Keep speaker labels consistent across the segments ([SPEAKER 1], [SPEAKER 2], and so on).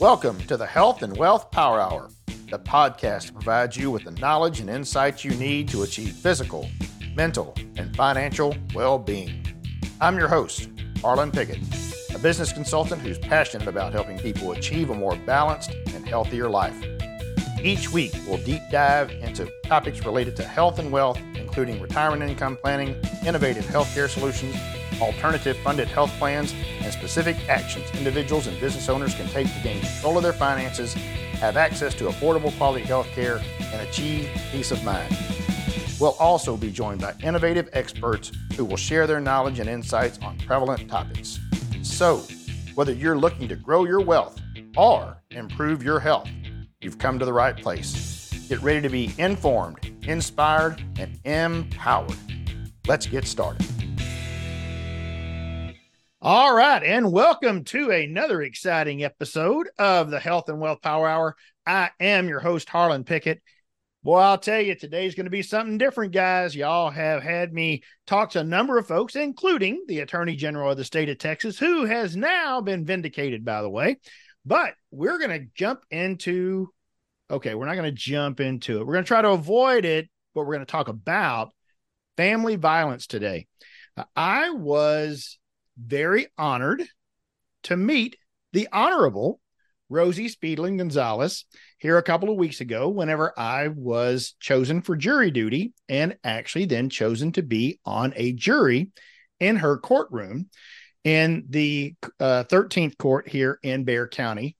[SPEAKER 1] Welcome to the Health and Wealth Power Hour, the podcast provides you with the knowledge and insights you need to achieve physical, mental, and financial well being. I'm your host, Harlan Pickett, a business consultant who's passionate about helping people achieve a more balanced and healthier life. Each week, we'll deep dive into topics related to health and wealth, including retirement income planning, innovative healthcare solutions, alternative funded health plans, and specific actions individuals and business owners can take to gain control of their finances, have access to affordable quality health care, and achieve peace of mind. We'll also be joined by innovative experts who will share their knowledge and insights on prevalent topics. So, whether you're looking to grow your wealth or improve your health, you've come to the right place. Get ready to be informed, inspired, and empowered. Let's get started. All right, and welcome to another exciting episode of the Health and Wealth Power Hour. I am your host, Harlan Pickett. Boy, I'll tell you, today's going to be something different, guys. Y'all have had me talk to a number of folks, including the Attorney General of the state of Texas, who has now been vindicated, by the way. But we're going to jump into, okay, we're not going to jump into it. We're going to try to avoid it, but we're going to talk about family violence today. I was very honored to meet the Honorable Rosie Speedlin Gonzalez here a couple of weeks ago whenever I was chosen for jury duty and actually then chosen to be on a jury in her courtroom in the uh, 13th court here in Bexar County,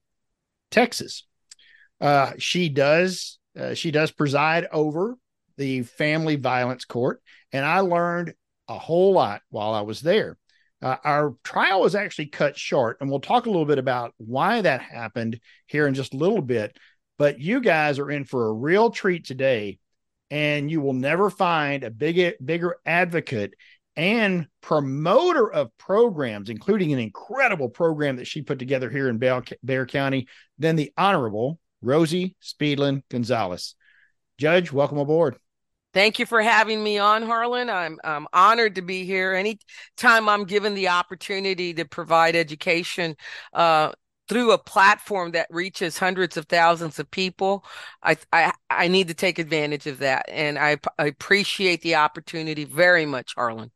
[SPEAKER 1] Texas. Uh, she does uh, she does preside over the family violence court and I learned a whole lot while I was there. Uh, our trial was actually cut short, and we'll talk a little bit about why that happened here in just a little bit. But you guys are in for a real treat today, and you will never find a big, bigger advocate and promoter of programs, including an incredible program that she put together here in Bexar County, than the Honorable Rosie Speedlin Gonzalez. Judge, welcome aboard.
[SPEAKER 2] Thank you for having me on, Harlan. I'm, I'm honored to be here. Anytime I'm given the opportunity to provide education uh, through a platform that reaches hundreds of thousands of people, I, I, I need to take advantage of that. And I, I appreciate the opportunity very much, Harlan.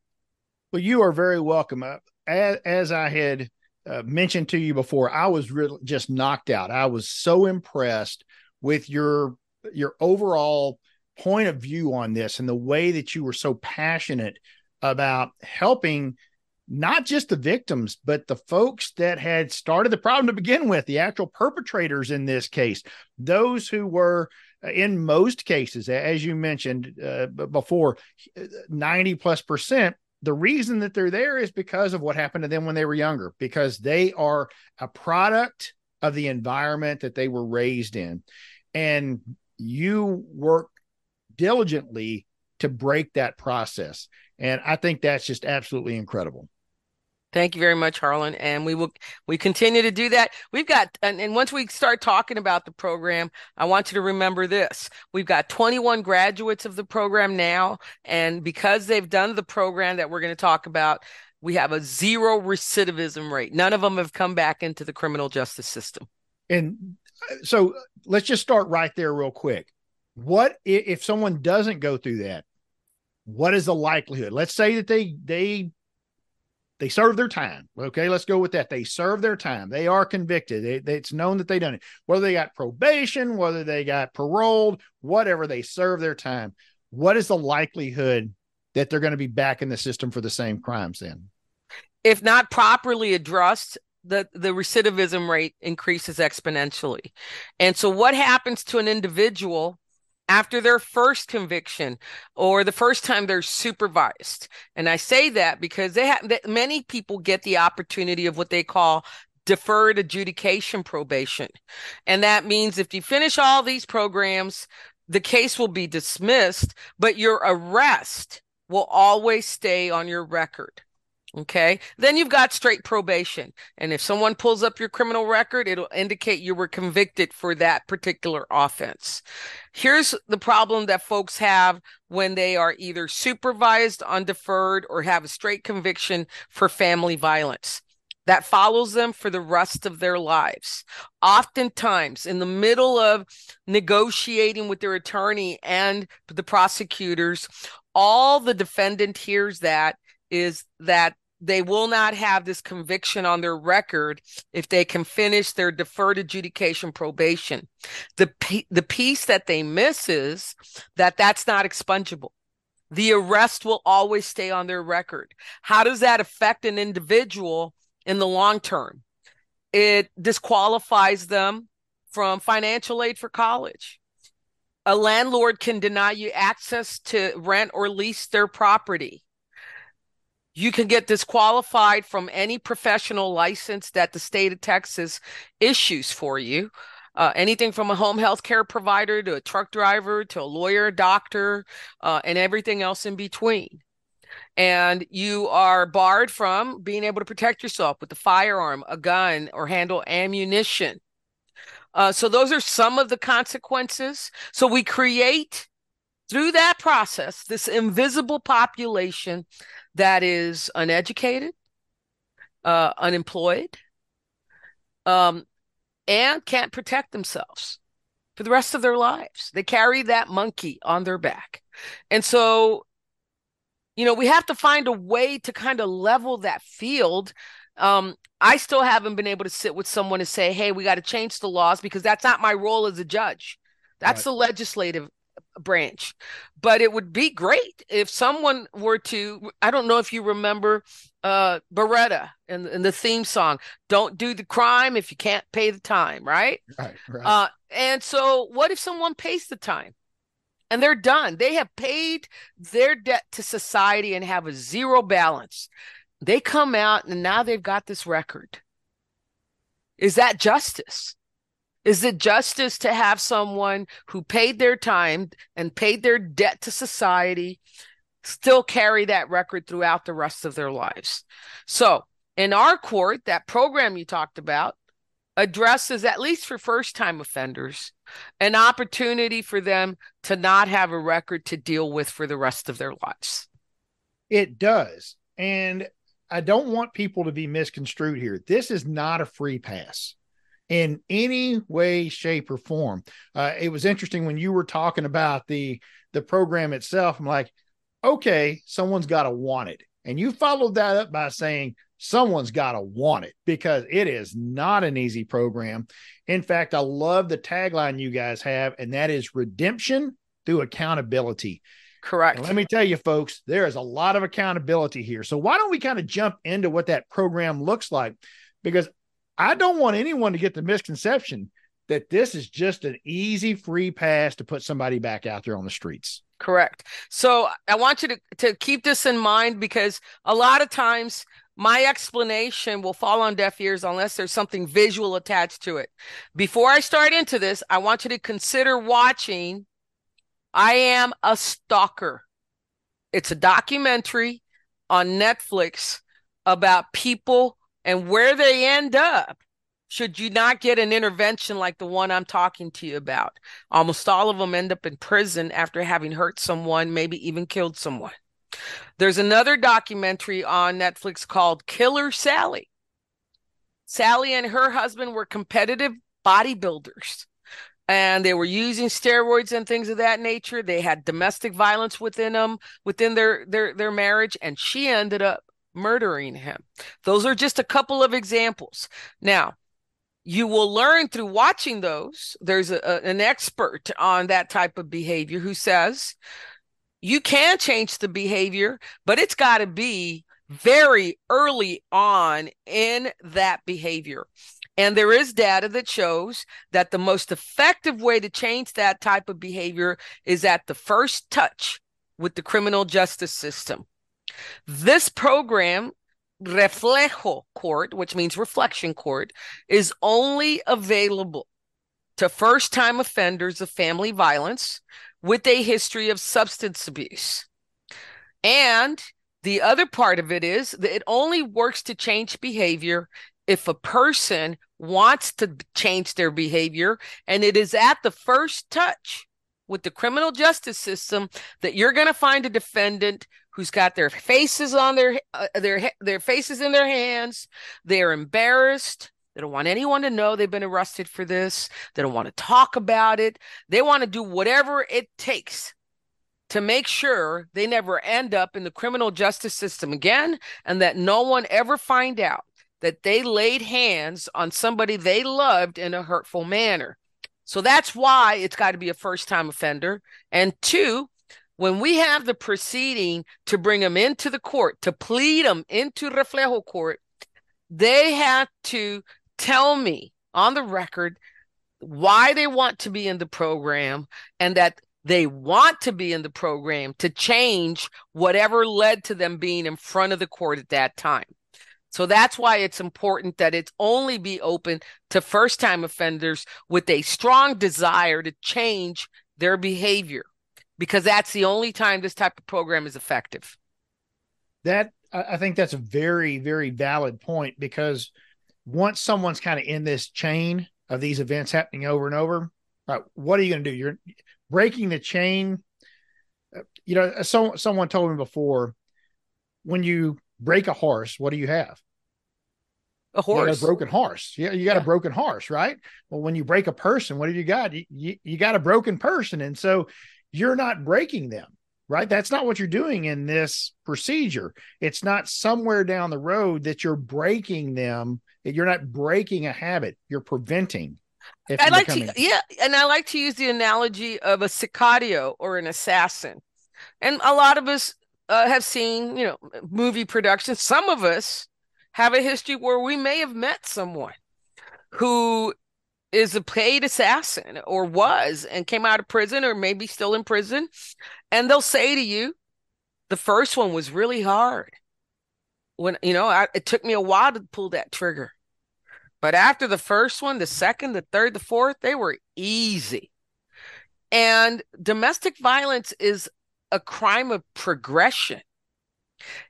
[SPEAKER 1] Well, you are very welcome. Uh, as, as I had uh, mentioned to you before, I was really just knocked out. I was so impressed with your your overall point of view on this and the way that you were so passionate about helping not just the victims, but the folks that had started the problem to begin with, the actual perpetrators in this case, those who were uh, in most cases, as you mentioned uh, before, 90 plus percent. The reason that they're there is because of what happened to them when they were younger, because they are a product of the environment that they were raised in. And you work diligently to break that process. And I think that's just absolutely incredible.
[SPEAKER 2] Thank you very much, Harlan. And we will we continue to do that. We've got and, and, once we start talking about the program, I want you to remember this. We've got 21 graduates of the program now. And because they've done the program that we're going to talk about, we have a zero recidivism rate. None of them have come back into the criminal justice system.
[SPEAKER 1] And uh, so let's just start right there real quick what if someone doesn't go through that what is the likelihood? Let's say that they they they serve their time. Okay let's go with that. They serve their time. They are convicted. It's known that they done it. Whether they got probation whether they got paroled whatever they serve their time. What is the likelihood that they're going to be back in the system for the same crimes then?
[SPEAKER 2] If not properly addressed the the recidivism rate increases exponentially. And so what happens to an individual after their first conviction or the first time they're supervised. And I say that because they have that many people get the opportunity of what they call deferred adjudication probation. And that means if you finish all these programs, the case will be dismissed, but your arrest will always stay on your record. Okay. Then you've got straight probation. And if someone pulls up your criminal record, it'll indicate you were convicted for that particular offense. Here's the problem that folks have when they are either supervised on deferred or have a straight conviction for family violence. that follows them for the rest of their lives. Oftentimes, in the middle of negotiating with their attorney and the prosecutors, all the defendant hears that is that they will not have this conviction on their record if they can finish their deferred adjudication probation. The the piece that they miss is that that's not expungible. The arrest will always stay on their record. How does that affect an individual in the long term? It disqualifies them from financial aid for college. A landlord can deny you access to rent or lease their property you can get disqualified from any professional license that the state of Texas issues for you. Uh, anything from a home health care provider to a truck driver to a lawyer, doctor, uh, and everything else in between. And you are barred from being able to protect yourself with a firearm, a gun, or handle ammunition. Uh, so, those are some of the consequences. So, we create through that process this invisible population that is uneducated, uh, unemployed, um, and can't protect themselves for the rest of their lives. They carry that monkey on their back. And so, you know, we have to find a way to kind of level that field. Um, I still haven't been able to sit with someone and say, hey, we got to change the laws because that's not my role as a judge. That's right. the legislative branch. But it would be great if someone were to, I don't know if you remember uh Baretta and, and the theme song, don't do the crime if you can't pay the time, right?
[SPEAKER 1] Right, right.
[SPEAKER 2] Uh, and so what if someone pays the time? And they're done. They have paid their debt to society and have a zero balance. They come out and now they've got this record. Is that justice? Is it justice to have someone who paid their time and paid their debt to society still carry that record throughout the rest of their lives? So, in our court, that program you talked about addresses, at least for first time offenders, an opportunity for them to not have a record to deal with for the rest of their lives.
[SPEAKER 1] It does. And I don't want people to be misconstrued here. This is not a free pass in any way, shape, or form. Uh, it was interesting when you were talking about the the program itself. I'm like, okay, someone's got to want it, and you followed that up by saying someone's got to want it because it is not an easy program. In fact, I love the tagline you guys have, and that is redemption through accountability.
[SPEAKER 2] Correct.
[SPEAKER 1] And let me tell you, folks, there is a lot of accountability here. So, why don't we kind of jump into what that program looks like? Because I don't want anyone to get the misconception that this is just an easy free pass to put somebody back out there on the streets.
[SPEAKER 2] Correct. So I want you to, to keep this in mind because a lot of times my explanation will fall on deaf ears unless there's something visual attached to it. Before I start into this, I want you to consider watching I Am a Stalker. It's a documentary on Netflix about people and where they end up should you not get an intervention like the one I'm talking to you about. Almost all of them end up in prison after having hurt someone, maybe even killed someone. There's another documentary on Netflix called Killer Sally. Sally and her husband were competitive bodybuilders and they were using steroids and things of that nature. They had domestic violence within them, within their their their marriage, and she ended up murdering him. Those are just a couple of examples. Now, you will learn through watching those. There's a, a, an expert on that type of behavior who says you can change the behavior, but it's got to be very early on in that behavior. And there is data that shows that the most effective way to change that type of behavior is at the first touch with the criminal justice system. This program, Reflejo Court, which means reflection court, is only available to first time offenders of family violence with a history of substance abuse. And the other part of it is that it only works to change behavior if a person wants to change their behavior and it is at the first touch with the criminal justice system that you're going to find a defendant who's got their faces on their uh, their their faces in their hands. They're embarrassed. They don't want anyone to know they've been arrested for this. They don't want to talk about it. They want to do whatever it takes to make sure they never end up in the criminal justice system again and that no one ever find out that they laid hands on somebody they loved in a hurtful manner. So that's why it's got to be a first time offender. And two, when we have the proceeding to bring them into the court, to plead them into Reflejo court, they have to tell me on the record why they want to be in the program and that they want to be in the program to change whatever led to them being in front of the court at that time. So that's why it's important that it's only be open to first time offenders with a strong desire to change their behavior because that's the only time this type of program is effective.
[SPEAKER 1] That I think that's a very, very valid point because once someone's kind of in this chain of these events happening over and over, right, what are you going to do? You're breaking the chain. Uh, you know, so, someone told me before when you break a horse, what do you have?
[SPEAKER 2] A horse.
[SPEAKER 1] a broken horse. Yeah, you got yeah. a broken horse, right? Well, when you break a person, what have you got? You, you, you got a broken person. And so you're not breaking them, right? That's not what you're doing in this procedure. It's not somewhere down the road that you're breaking them. You're not breaking a habit, you're preventing.
[SPEAKER 2] I like to, yeah, and I like to use the analogy of a sicario or an assassin. And a lot of us uh, have seen, you know, movie productions. Some of us have a history where we may have met someone who is a paid assassin or was and came out of prison or maybe still in prison. And they'll say to you, the first one was really hard. When, you know, I, it took me a while to pull that trigger. But after the first one, the second, the third, the fourth, they were easy. And domestic violence is a crime of progression.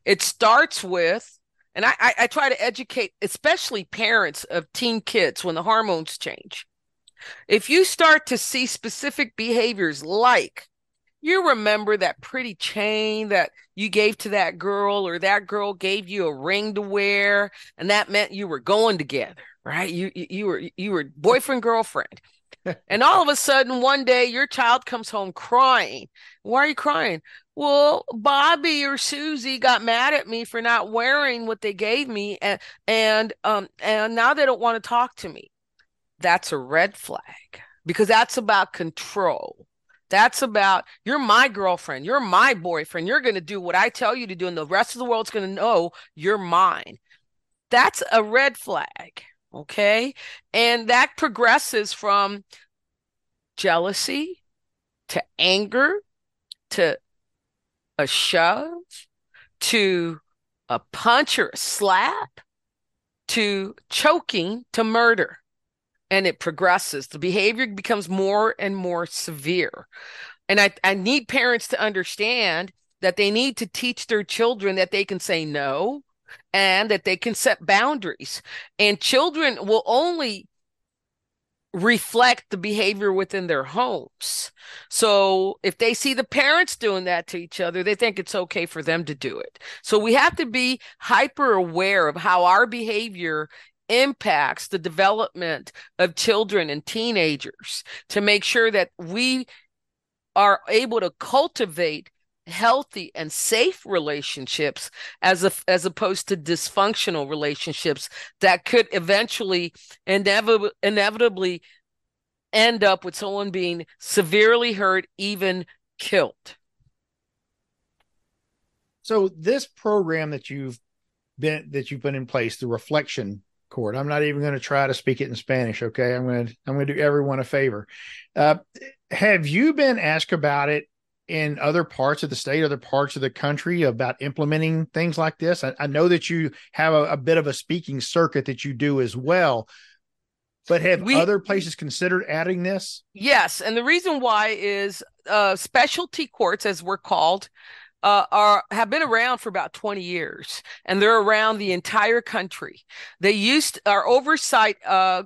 [SPEAKER 2] It starts with and I, I, I try to educate, especially parents of teen kids when the hormones change. If you start to see specific behaviors like you remember that pretty chain that you gave to that girl, or that girl gave you a ring to wear, and that meant you were going together, right? You you, were you were boyfriend girlfriend, and all of a sudden one day your child comes home crying. Why are you crying? well, Bobby or Susie got mad at me for not wearing what they gave me, and and um and now they don't want to talk to me. That's a red flag because that's about control. That's about you're my girlfriend, you're my boyfriend, you're going to do what I tell you to do, and the rest of the world's going to know you're mine. That's a red flag. Okay. And that progresses from jealousy to anger to a shove to a punch or a slap to choking to murder. And it progresses. The behavior becomes more and more severe. And I, I need parents to understand that they need to teach their children that they can say no and that they can set boundaries. And children will only reflect the behavior within their homes. So if they see the parents doing that to each other, they think it's okay for them to do it. So we have to be hyper aware of how our behavior impacts the development of children and teenagers to make sure that we are able to cultivate healthy and safe relationships as a, as opposed to dysfunctional relationships that could eventually inevitably, inevitably end up with someone being severely hurt even killed.
[SPEAKER 1] So this program that you've been that you've put in place the reflection court i'm not even going to try to speak it in spanish okay? I'm going to i'm going to do everyone a favor. Uh, have you been asked about it in other parts of the state, other parts of the country about implementing things like this? I, I know that you have a, a, bit of a speaking circuit that you do as well, but have we, other places considered adding this?
[SPEAKER 2] Yes, and the reason why is uh, specialty courts, as we're called, uh, are have been around for about 20 years and they're around the entire country they used our oversight uh,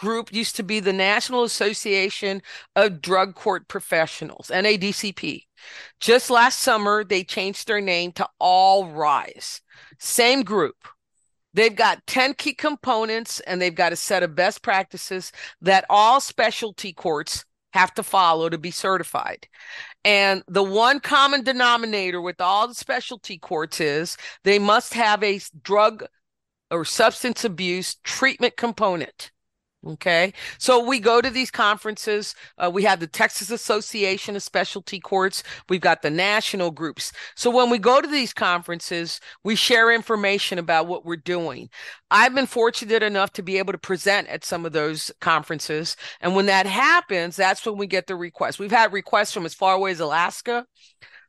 [SPEAKER 2] group used to be the National Association of Drug Court Professionals, NADCP. Just last summer, they changed their name to All Rise. Same group. They've got 10 key components and they've got a set of best practices that all specialty courts have to follow to be certified. And the one common denominator with all the specialty courts is they must have a drug or substance abuse treatment component. Okay. So we go to these conferences. Uh, we have the Texas Association of Specialty Courts. We've got the national groups. So when we go to these conferences, we share information about what we're doing. I've been fortunate enough to be able to present at some of those conferences. And when that happens, that's when we get the requests. We've had requests from as far away as Alaska,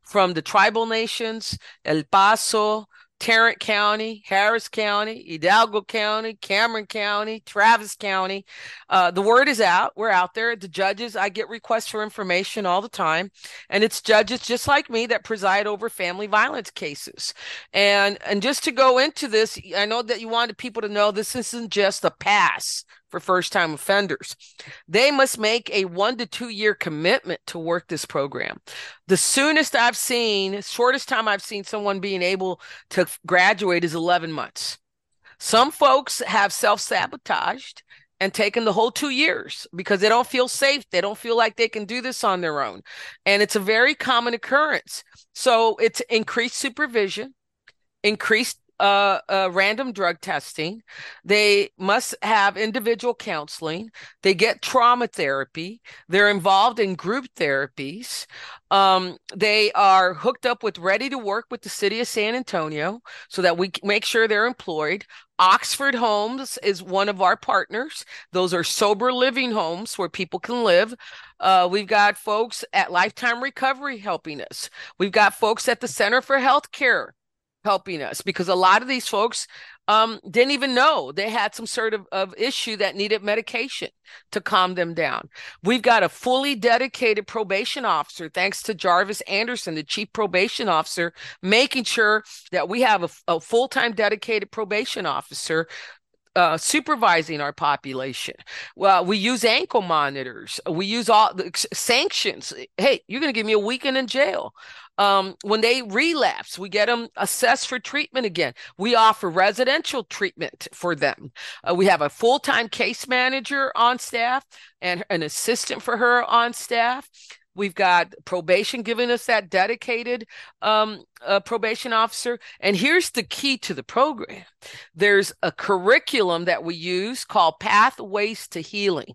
[SPEAKER 2] from the tribal nations, El Paso, Tarrant County, Harris County, Hidalgo County, Cameron County, Travis County. Uh, the word is out. We're out there. The judges, I get requests for information all the time. And it's judges just like me that preside over family violence cases. And and just to go into this, I know that you wanted people to know this isn't just a pass for first time offenders. They must make a one to two year commitment to work this program. The soonest I've seen, shortest time I've seen someone being able to graduate is 11 months. Some folks have self sabotaged and taken the whole two years because they don't feel safe. They don't feel like they can do this on their own. And it's a very common occurrence. So it's increased supervision, increased uh, uh, random drug testing. They must have individual counseling. They get trauma therapy. They're involved in group therapies. Um, they are hooked up with ready to work with the city of San Antonio so that we make sure they're employed. Oxford Homes is one of our partners. Those are sober living homes where people can live. Uh, we've got folks at Lifetime Recovery helping us. We've got folks at the Center for Healthcare helping us because a lot of these folks um, didn't even know they had some sort of, of issue that needed medication to calm them down. We've got a fully dedicated probation officer, thanks to Jarvis Anderson, the chief probation officer, making sure that we have a, a full time dedicated probation officer uh, supervising our population. Well, we use ankle monitors. We use all the sanctions. Hey, you're going to give me a weekend in jail. Um, when they relapse, we get them assessed for treatment again. We offer residential treatment for them. Uh, we have a full time case manager on staff and an assistant for her on staff. We've got probation giving us that dedicated um, uh, probation officer. And here's the key to the program there's a curriculum that we use called Pathways to Healing.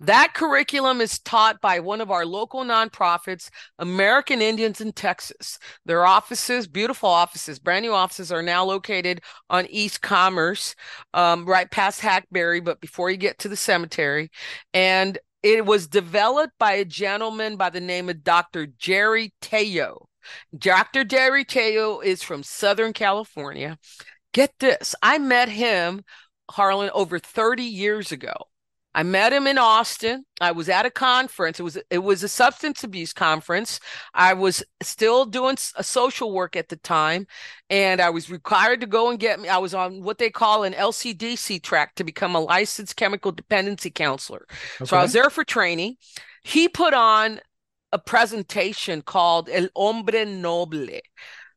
[SPEAKER 2] That curriculum is taught by one of our local nonprofits, American Indians in Texas. Their offices, beautiful offices, brand new offices, are now located on East Commerce, um, right past Hackberry, but before you get to the cemetery. And it was developed by a gentleman by the name of Dr. Jerry Tello. Dr. Jerry Tello is from Southern California. Get this, I met him, Harlan, over 30 years ago. I met him in Austin. I was at a conference. It was it was a substance abuse conference. I was still doing a social work at the time, and I was required to go and get me. I was on what they call an LCDC track to become a licensed chemical dependency counselor. Okay. So I was there for training. He put on a presentation called El Hombre Noble,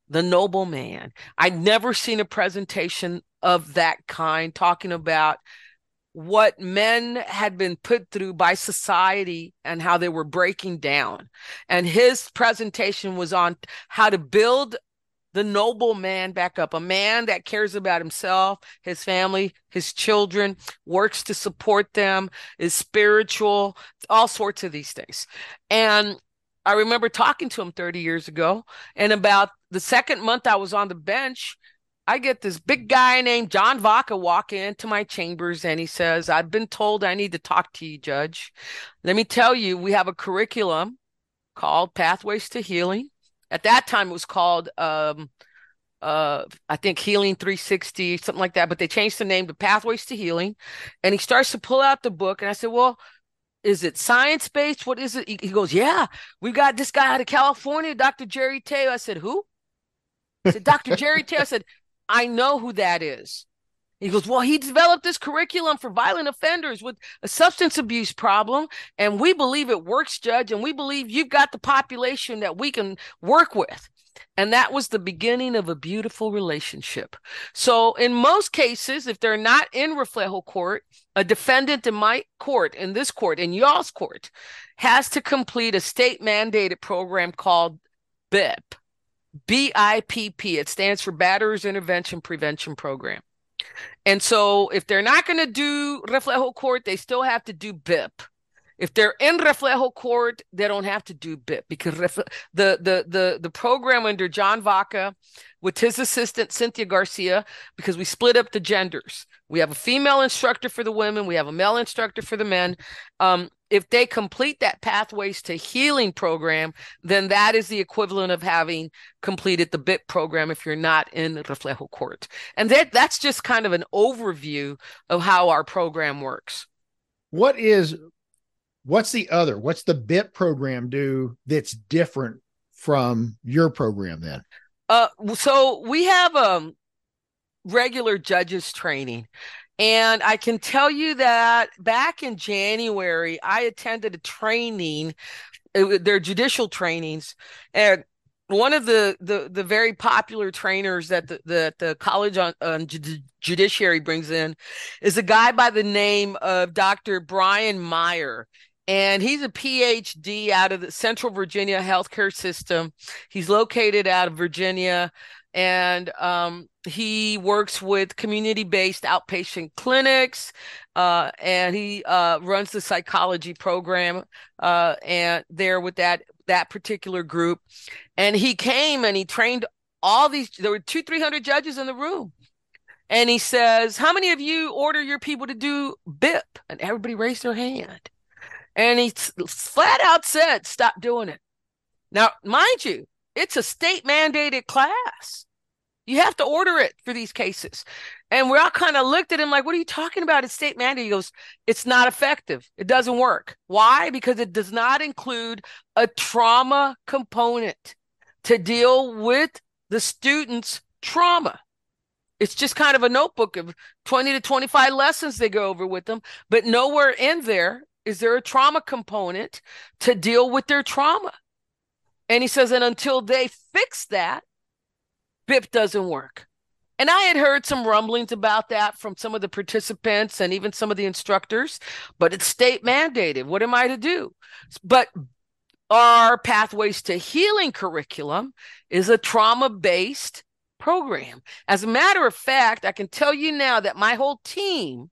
[SPEAKER 2] the noble man. I'd never seen a presentation of that kind talking about what men had been put through by society and how they were breaking down. And his presentation was on how to build the noble man back up, a man that cares about himself, his family, his children, works to support them, is spiritual, all sorts of these things. And I remember talking to him 30 years ago. And about the second month I was on the bench, I get this big guy named John Vaca walk into my chambers and he says, I've been told I need to talk to you, Judge. Let me tell you, we have a curriculum called Pathways to Healing. At that time, it was called, um, uh, I think Healing 360, something like that, but they changed the name to Pathways to Healing. And he starts to pull out the book. And I said, Well, is it science based? What is it? He goes, Yeah, we got this guy out of California, Dr. Jerry Tello. I said, Who? I said, Dr. Jerry Tello. I said, I know who that is. He goes, Well, he developed this curriculum for violent offenders with a substance abuse problem. And we believe it works, Judge. And we believe you've got the population that we can work with. And that was the beginning of a beautiful relationship. So, in most cases, if they're not in Reflejo court, a defendant in my court, in this court, in y'all's court, has to complete a state mandated program called BIP. BIP. It stands for Batterers Intervention Prevention Program. And so if they're not going to do Reflejo Court, they still have to do BIP. If they're in Reflejo Court, they don't have to do BIP because the, the, the, the program under John Vaca with his assistant, Cynthia Garcia, because we split up the genders. We have a female instructor for the women, we have a male instructor for the men. Um, if they complete that pathways to healing program then that is the equivalent of having completed the bip program if you're not in reflejo court and that that's just kind of an overview of how our program works
[SPEAKER 1] what is what's the other what's the BIP program do that's different from your program then
[SPEAKER 2] uh so we have um regular judges training and I can tell you that back in January, I attended a training, uh, their judicial trainings, and one of the the the very popular trainers that the the, college on, on judiciary brings in is a guy by the name of Dr. Brian Meyer. And he's a PhD out of the Central Virginia healthcare system. He's located out of Virginia. And um, he works with community-based outpatient clinics uh, and he uh, runs the psychology program uh, and there with that that particular group. And he came and he trained all these there were two 300 judges in the room. And he says how many of you order your people to do bip and everybody raised their hand and he flat out said stop doing it now mind you it's a state mandated class you have to order it for these cases. And we all kind of looked at him like, what are you talking about? It's state mandated. He goes, it's not effective. It doesn't work. Why? Because it does not include a trauma component to deal with the student's trauma. It's just kind of a notebook of 20 to 25 lessons they go over with them, but nowhere in there is there a trauma component to deal with their trauma. And he says, and until they fix that, BIP doesn't work. And I had heard some rumblings about that from some of the participants and even some of the instructors, but it's state mandated. What am I to do? But our Pathways to Healing curriculum is a trauma based program. As a matter of fact, I can tell you now that my whole team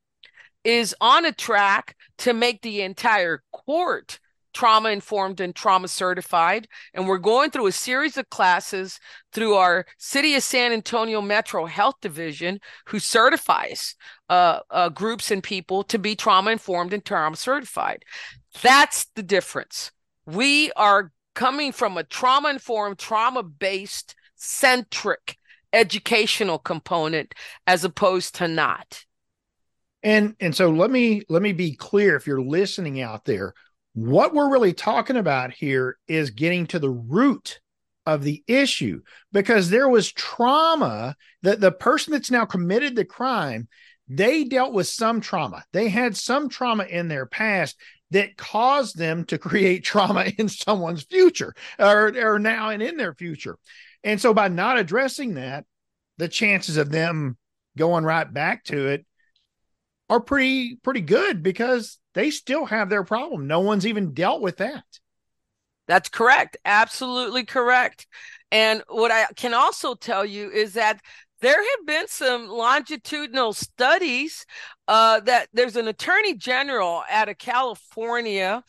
[SPEAKER 2] is on a track to make the entire court trauma informed and trauma certified. And we're going through a series of classes through our City of San Antonio Metro Health Division, who certifies uh, uh, groups and people to be trauma informed and trauma certified. That's the difference. We are coming from a trauma informed, trauma based, centric educational component as opposed to not.
[SPEAKER 1] And and so let me let me be clear if you're listening out there what we're really talking about here is getting to the root of the issue because there was trauma that the person that's now committed the crime they dealt with some trauma. They had some trauma in their past that caused them to create trauma in someone's future or, or now and in their future. And so by not addressing that the chances of them going right back to it are pretty pretty good because they still have their problem. No one's even dealt with that.
[SPEAKER 2] That's correct. Absolutely correct. And what I can also tell you is that there have been some longitudinal studies uh, that there's an attorney general out of California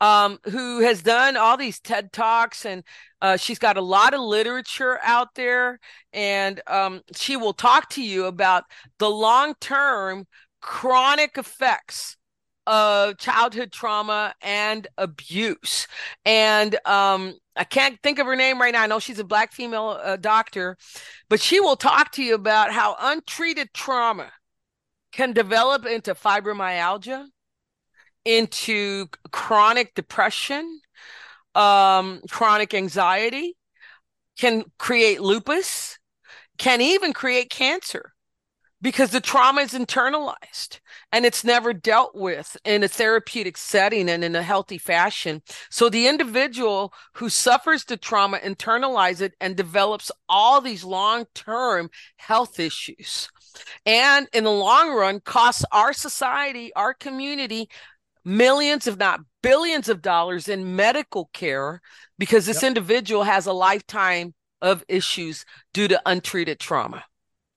[SPEAKER 2] um, who has done all these TED Talks and uh, she's got a lot of literature out there. And um, she will talk to you about the long term chronic effects of childhood trauma and abuse. And um, I can't think of her name right now. I know she's a black female uh, doctor, but she will talk to you about how untreated trauma can develop into fibromyalgia, into chronic depression, um, chronic anxiety, can create lupus, can even create cancer. Because the trauma is internalized and it's never dealt with in a therapeutic setting and in a healthy fashion. So the individual who suffers the trauma internalizes it and develops all these long-term health issues. And in the long run costs our society, our community millions if not billions of dollars in medical care because this yep. individual has a lifetime of issues due to untreated trauma.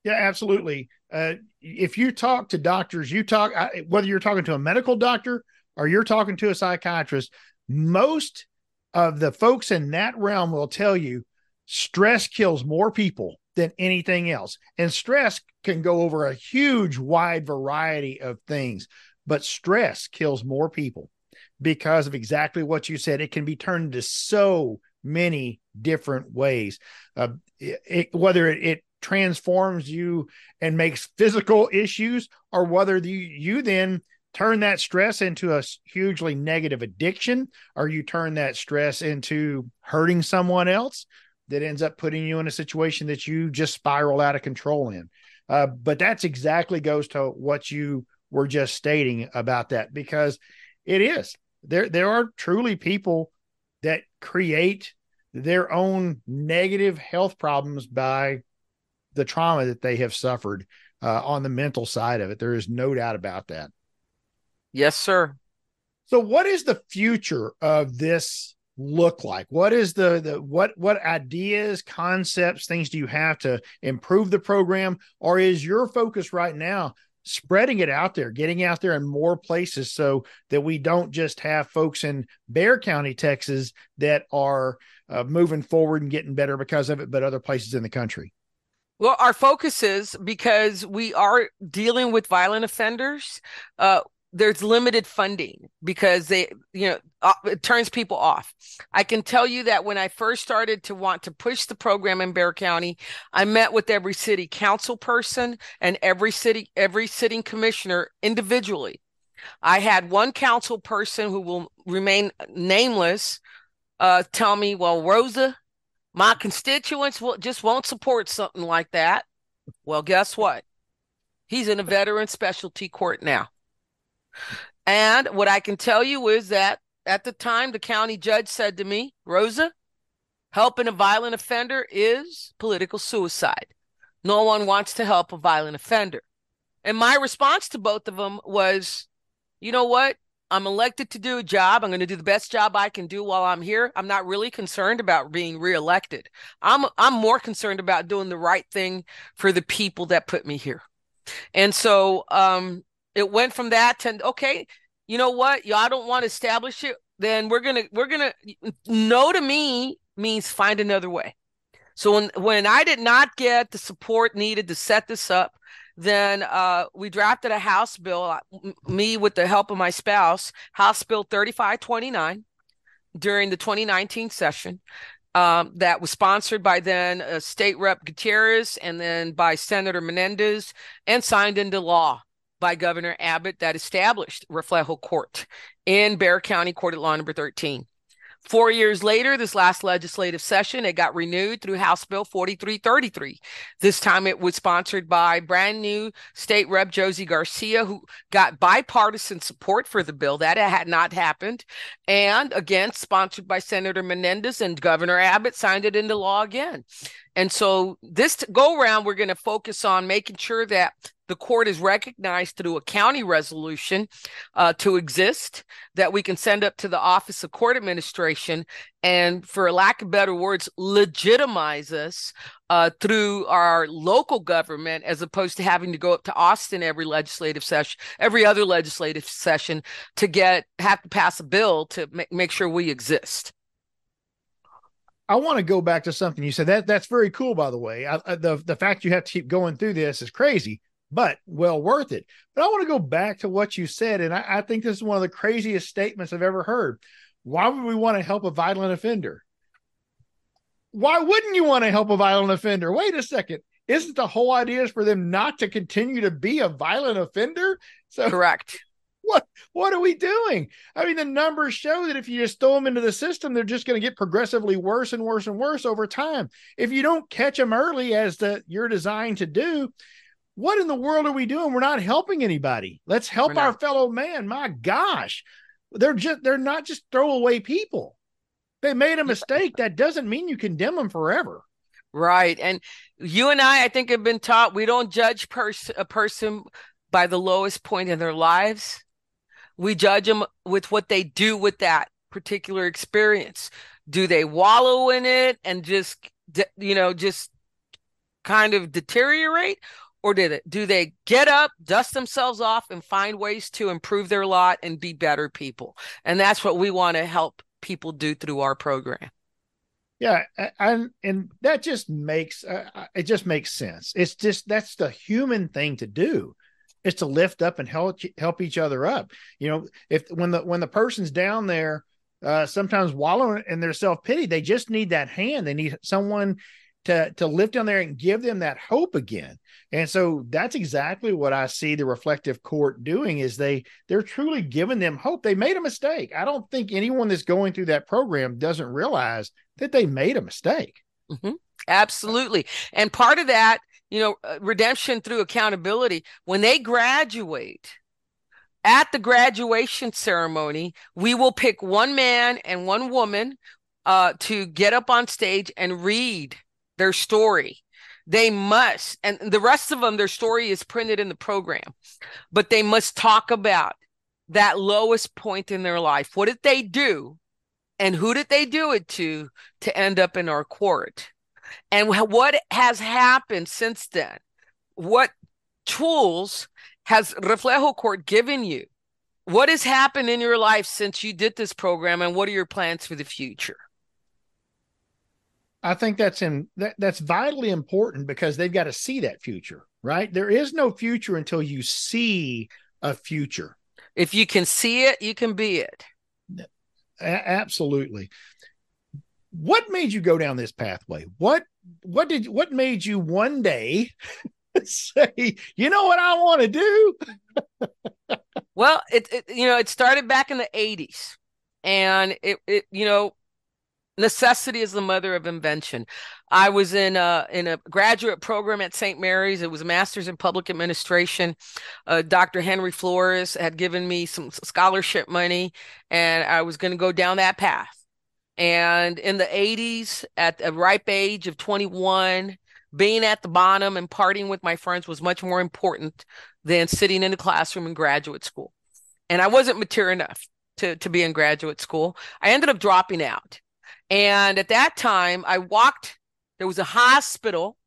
[SPEAKER 1] Yeah, absolutely. Uh, if you talk to doctors, you talk whether you're talking to a medical doctor or you're talking to a psychiatrist, most of the folks in that realm will tell you stress kills more people than anything else. And stress can go over a huge wide variety of things, but stress kills more people because of exactly what you said. It can be turned into so many different ways. Uh, it, it, whether it, it, transforms you and makes physical issues, or whether you, you then turn that stress into a hugely negative addiction, or you turn that stress into hurting someone else that ends up putting you in a situation that you just spiral out of control in. Uh, but that's exactly goes to what you were just stating about that because it is there. There are truly people that create their own negative health problems by the trauma that they have suffered uh, on the mental side of it. There is no doubt about that.
[SPEAKER 2] Yes, sir.
[SPEAKER 1] So, what is the future of this look like? What is the the what what ideas, concepts, things do you have to improve the program, or is your focus right now spreading it out there, getting out there in more places so that we don't just have folks in Bexar County, Texas that are uh, moving forward and getting better because of it, but other places in the country?
[SPEAKER 2] Well, our focus is because we are dealing with violent offenders. Uh, there's limited funding because they, you know, uh, it turns people off. I can tell you that when I first started to want to push the program in Bexar County, I met with every city council person and every city, every sitting commissioner individually. I had one council person who will remain nameless uh, tell me, well, Rosa, my constituents will, just won't support something like that. Well, guess what? He's in a veteran specialty court now. And what I can tell you is that at the time, the county judge said to me, Rosa, helping a violent offender is political suicide. No one wants to help a violent offender. And my response to both of them was, you know what? I'm elected to do a job. I'm going to do the best job I can do while I'm here. I'm not really concerned about being reelected. I'm I'm more concerned about doing the right thing for the people that put me here. And so um it went from that to okay, you know what? Y'all don't want to establish it, then we're gonna we're gonna no to me means find another way. So when when I did not get the support needed to set this up, then uh, we drafted a House bill. Uh, me with the help of my spouse, House Bill 3529 during the 2019 session. Um, that was sponsored by then uh, State Rep Gutierrez and then by Senator Menendez and signed into law by Governor Abbott that established Reflejo Court in Bexar County Court at Law number 13. Four years later, this last legislative session, it got renewed through House Bill 4333. This time it was sponsored by brand new State Rep Josey Garcia, who got bipartisan support for the bill. That had not happened. And again, sponsored by Senator Menendez and Governor Abbott signed it into law again. And so this go around, we're going to focus on making sure that the court is recognized through a county resolution uh, to exist that we can send up to the Office of Court Administration and, for lack of better words, legitimize us uh, through our local government as opposed to having to go up to Austin every legislative session, every other legislative session to get have to pass a bill to make, make sure we exist.
[SPEAKER 1] I want to go back to something you said. That that's very cool, by the way. I, the the fact you have to keep going through this is crazy but well worth it. But I want to go back to what you said, and I, I think this is one of the craziest statements I've ever heard. Why would we want to help a violent offender? Why wouldn't you want to help a violent offender? Wait a second. Isn't the whole idea is for them not to continue to be a violent offender?
[SPEAKER 2] So correct.
[SPEAKER 1] What what are we doing? I mean, the numbers show that if you just throw them into the system, they're just going to get progressively worse and worse and worse over time. If you don't catch them early, as the you're designed to do, what in the world are we doing? We're not helping anybody. Let's help our fellow man. My gosh. They're just they're not just throwaway people. They made a mistake. That doesn't mean you condemn them forever.
[SPEAKER 2] Right. And you and I, I think, have been taught we don't judge pers- a person by the lowest point in their lives. We judge them with what they do with that particular experience. Do they wallow in it and just, you know, just kind of deteriorate? Or did it? Do they get up, dust themselves off, and find ways to improve their lot and be better people? And that's what we want to help people do through our program.
[SPEAKER 1] Yeah, and and that just makes uh, uh, it just makes sense. It's just that's the human thing to do is to lift up and help help each other up. You know, if when the when the person's down there, uh, sometimes wallowing in their self pity, they just need that hand. They need someone to to lift down there and give them that hope again. And so that's exactly what I see the Reflejo court doing is they they're truly giving them hope. They made a mistake. I don't think anyone that's going through that program doesn't realize that they made a mistake.
[SPEAKER 2] Mm-hmm. Absolutely. And part of that, you know, uh, redemption through accountability, when they graduate, at the graduation ceremony, we will pick one man and one woman uh, to get up on stage and read their story. They must, and the rest of them, their story is printed in the program, but they must talk about that lowest point in their life. What did they do? And who did they do it to to end up in our court? And what has happened since then? What tools has Reflejo Court given you? What has happened in your life since you did this program, and what are your plans for the future?
[SPEAKER 1] I think that's in that, that's vitally important because they've got to see that future, right? There is no future until you see a future.
[SPEAKER 2] If you can see it, you can be it.
[SPEAKER 1] A- absolutely. What made you go down this pathway? What what did what made you one day say, you know what I want to do?
[SPEAKER 2] well, it, it you know, it started back in the 80s. And it, it you know, necessity is the mother of invention. I was in a in a graduate program at St. Mary's. It was a master's in public administration. Uh, Dr. Henry Flores had given me some scholarship money, and I was going to go down that path. And in the 80s, at a ripe age of 21, being at the bottom and partying with my friends was much more important than sitting in the classroom in graduate school. And I wasn't mature enough to, to be in graduate school. I ended up dropping out and at that time, I walked, there was a hospital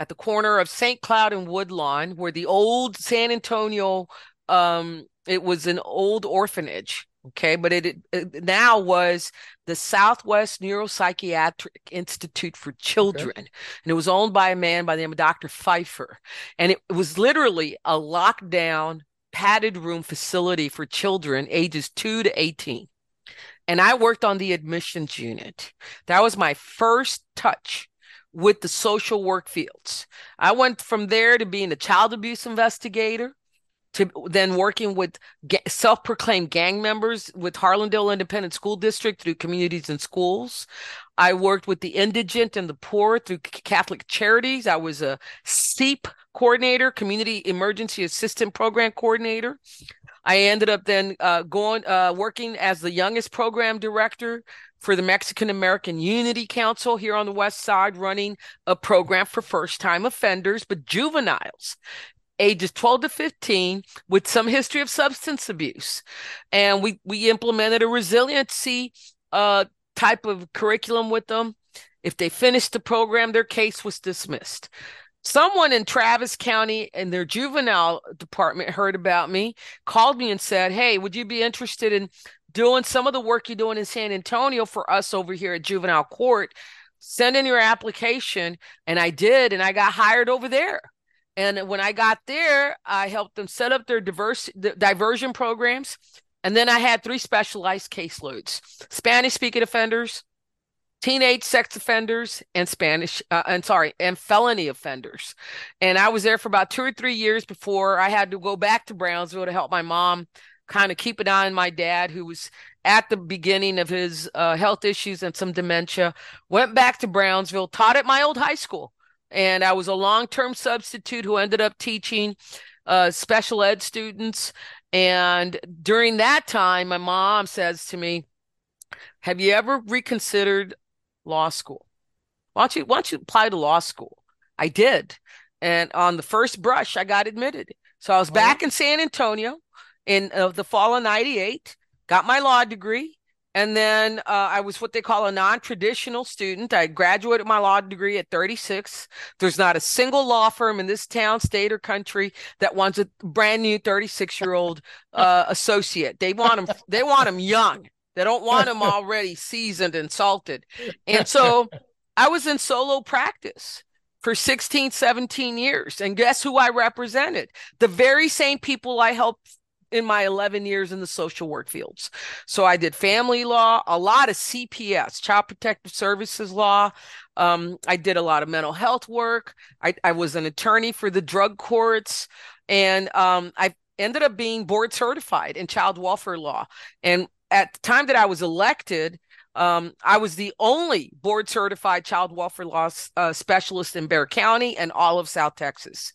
[SPEAKER 2] at the corner of St. Cloud and Woodlawn where the old San Antonio, um, it was an old orphanage. Okay, but it, it now was the Southwest Neuropsychiatric Institute for Children, okay. and it was owned by a man by the name of Dr. Pfeiffer, and it was literally a lockdown padded room facility for children ages two to eighteen and I worked on the admissions unit. That was my first touch with the social work fields. I went from there to being a child abuse investigator to then working with self-proclaimed gang members with Harlandale Independent School District through communities and schools. I worked with the indigent and the poor through Catholic Charities. I was a CEAP coordinator, Community Emergency Assistant Program coordinator. I ended up then uh, going uh, working as the youngest program director for the Mexican American Unity Council here on the West Side, running a program for first time offenders, but juveniles ages 12 to 15 with some history of substance abuse. And we, we implemented a resiliency uh, type of curriculum with them. If they finished the program, their case was dismissed someone in Travis County in their juvenile department heard about me, called me and said, Hey, would you be interested in doing some of the work you're doing in San Antonio for us over here at juvenile court? Send in your application. And I did, and I got hired over there. And when I got there, I helped them set up their diverse diversion programs. And then I had three specialized caseloads Spanish speaking offenders, teenage sex offenders and Spanish, uh, and sorry, and felony offenders. And I was there for about two or three years before I had to go back to Brownsville to help my mom kind of keep an eye on my dad, who was at the beginning of his uh, health issues and some dementia. Went back to Brownsville, taught at my old high school. and I was a long term substitute who ended up teaching uh, special ed students. And during that time, my mom says to me, Have you ever reconsidered law school? Why don't you, why don't you apply to law school? I did. And on the first brush, I got admitted. So I was oh. back in San Antonio in uh, the fall of 98, got my law degree. And then uh, I was what they call a non traditional student. I graduated my law degree at 36. There's not a single law firm in this town, state, or country that wants a brand new 36 year old uh, associate. They want them, they want them young. They don't want them already seasoned and salted. And so I was in solo practice for 16, 17 years. And guess who I represented? The very same people I helped in my 11 years in the social work fields. So I did family law, a lot of CPS, Child Protective Services law. Um, I did a lot of mental health work. I, I was an attorney for the drug courts. And um, I ended up being board certified in child welfare law. And at the time that I was elected, um, I was the only board certified child welfare law uh, specialist in Bexar County and all of South Texas.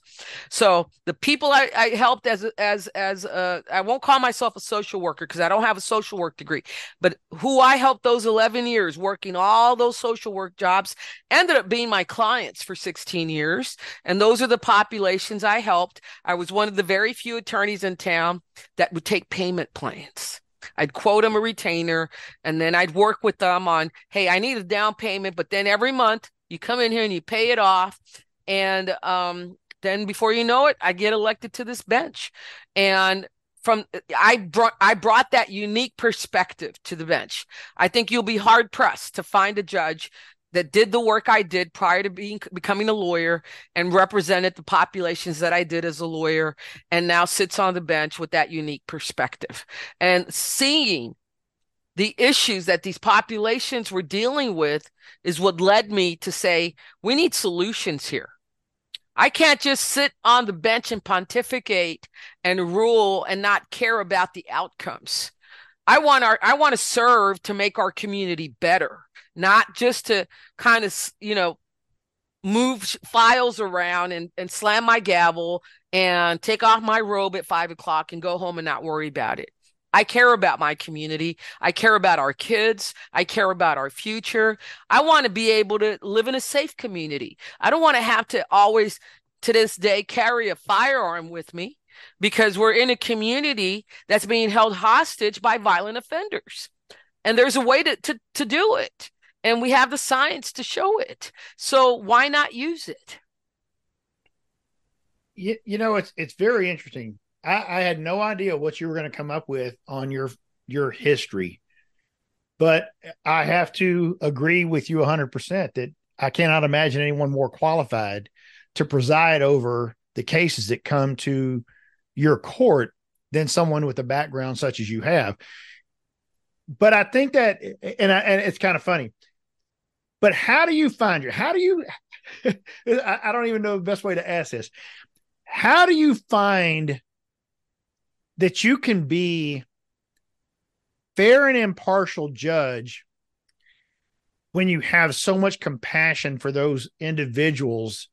[SPEAKER 2] So the people I, I helped as as as uh, I won't call myself a social worker because I don't have a social work degree, but who I helped those 11 years working all those social work jobs ended up being my clients for 16 years, and those are the populations I helped. I was one of the very few attorneys in town that would take payment plans. I'd quote them a retainer and then I'd work with them on, hey, I need a down payment, but then every month you come in here and you pay it off. And um, then before you know it, I get elected to this bench. And from I brought I brought that unique perspective to the bench. I think you'll be hard pressed to find a judge that did the work I did prior to being becoming a lawyer and represented the populations that I did as a lawyer and now sits on the bench with that unique perspective and seeing the issues that these populations were dealing with is what led me to say we need solutions here. I can't just sit on the bench and pontificate and rule and not care about the outcomes. I want our I want to serve to make our community better not just to kind of, you know, move files around and, and slam my gavel and take off my robe at five o'clock and go home and not worry about it. I care about my community. I care about our kids. I care about our future. I want to be able to live in a safe community. I don't want to have to always, to this day, carry a firearm with me because we're in a community that's being held hostage by violent offenders. And there's a way to, to, to do it and we have the science to show it. So why not use it?
[SPEAKER 1] You, you know, it's it's very interesting. I, I had no idea what you were going to come up with on your your history, but I have to agree with you 100% that I cannot imagine anyone more qualified to preside over the cases that come to your court than someone with a background such as you have. But I think that, and I, and it's kind of funny. But how do you find your? How do you? I, I don't even know the best way to ask this. How do you find that you can be fair and impartial judge when you have so much compassion for those individuals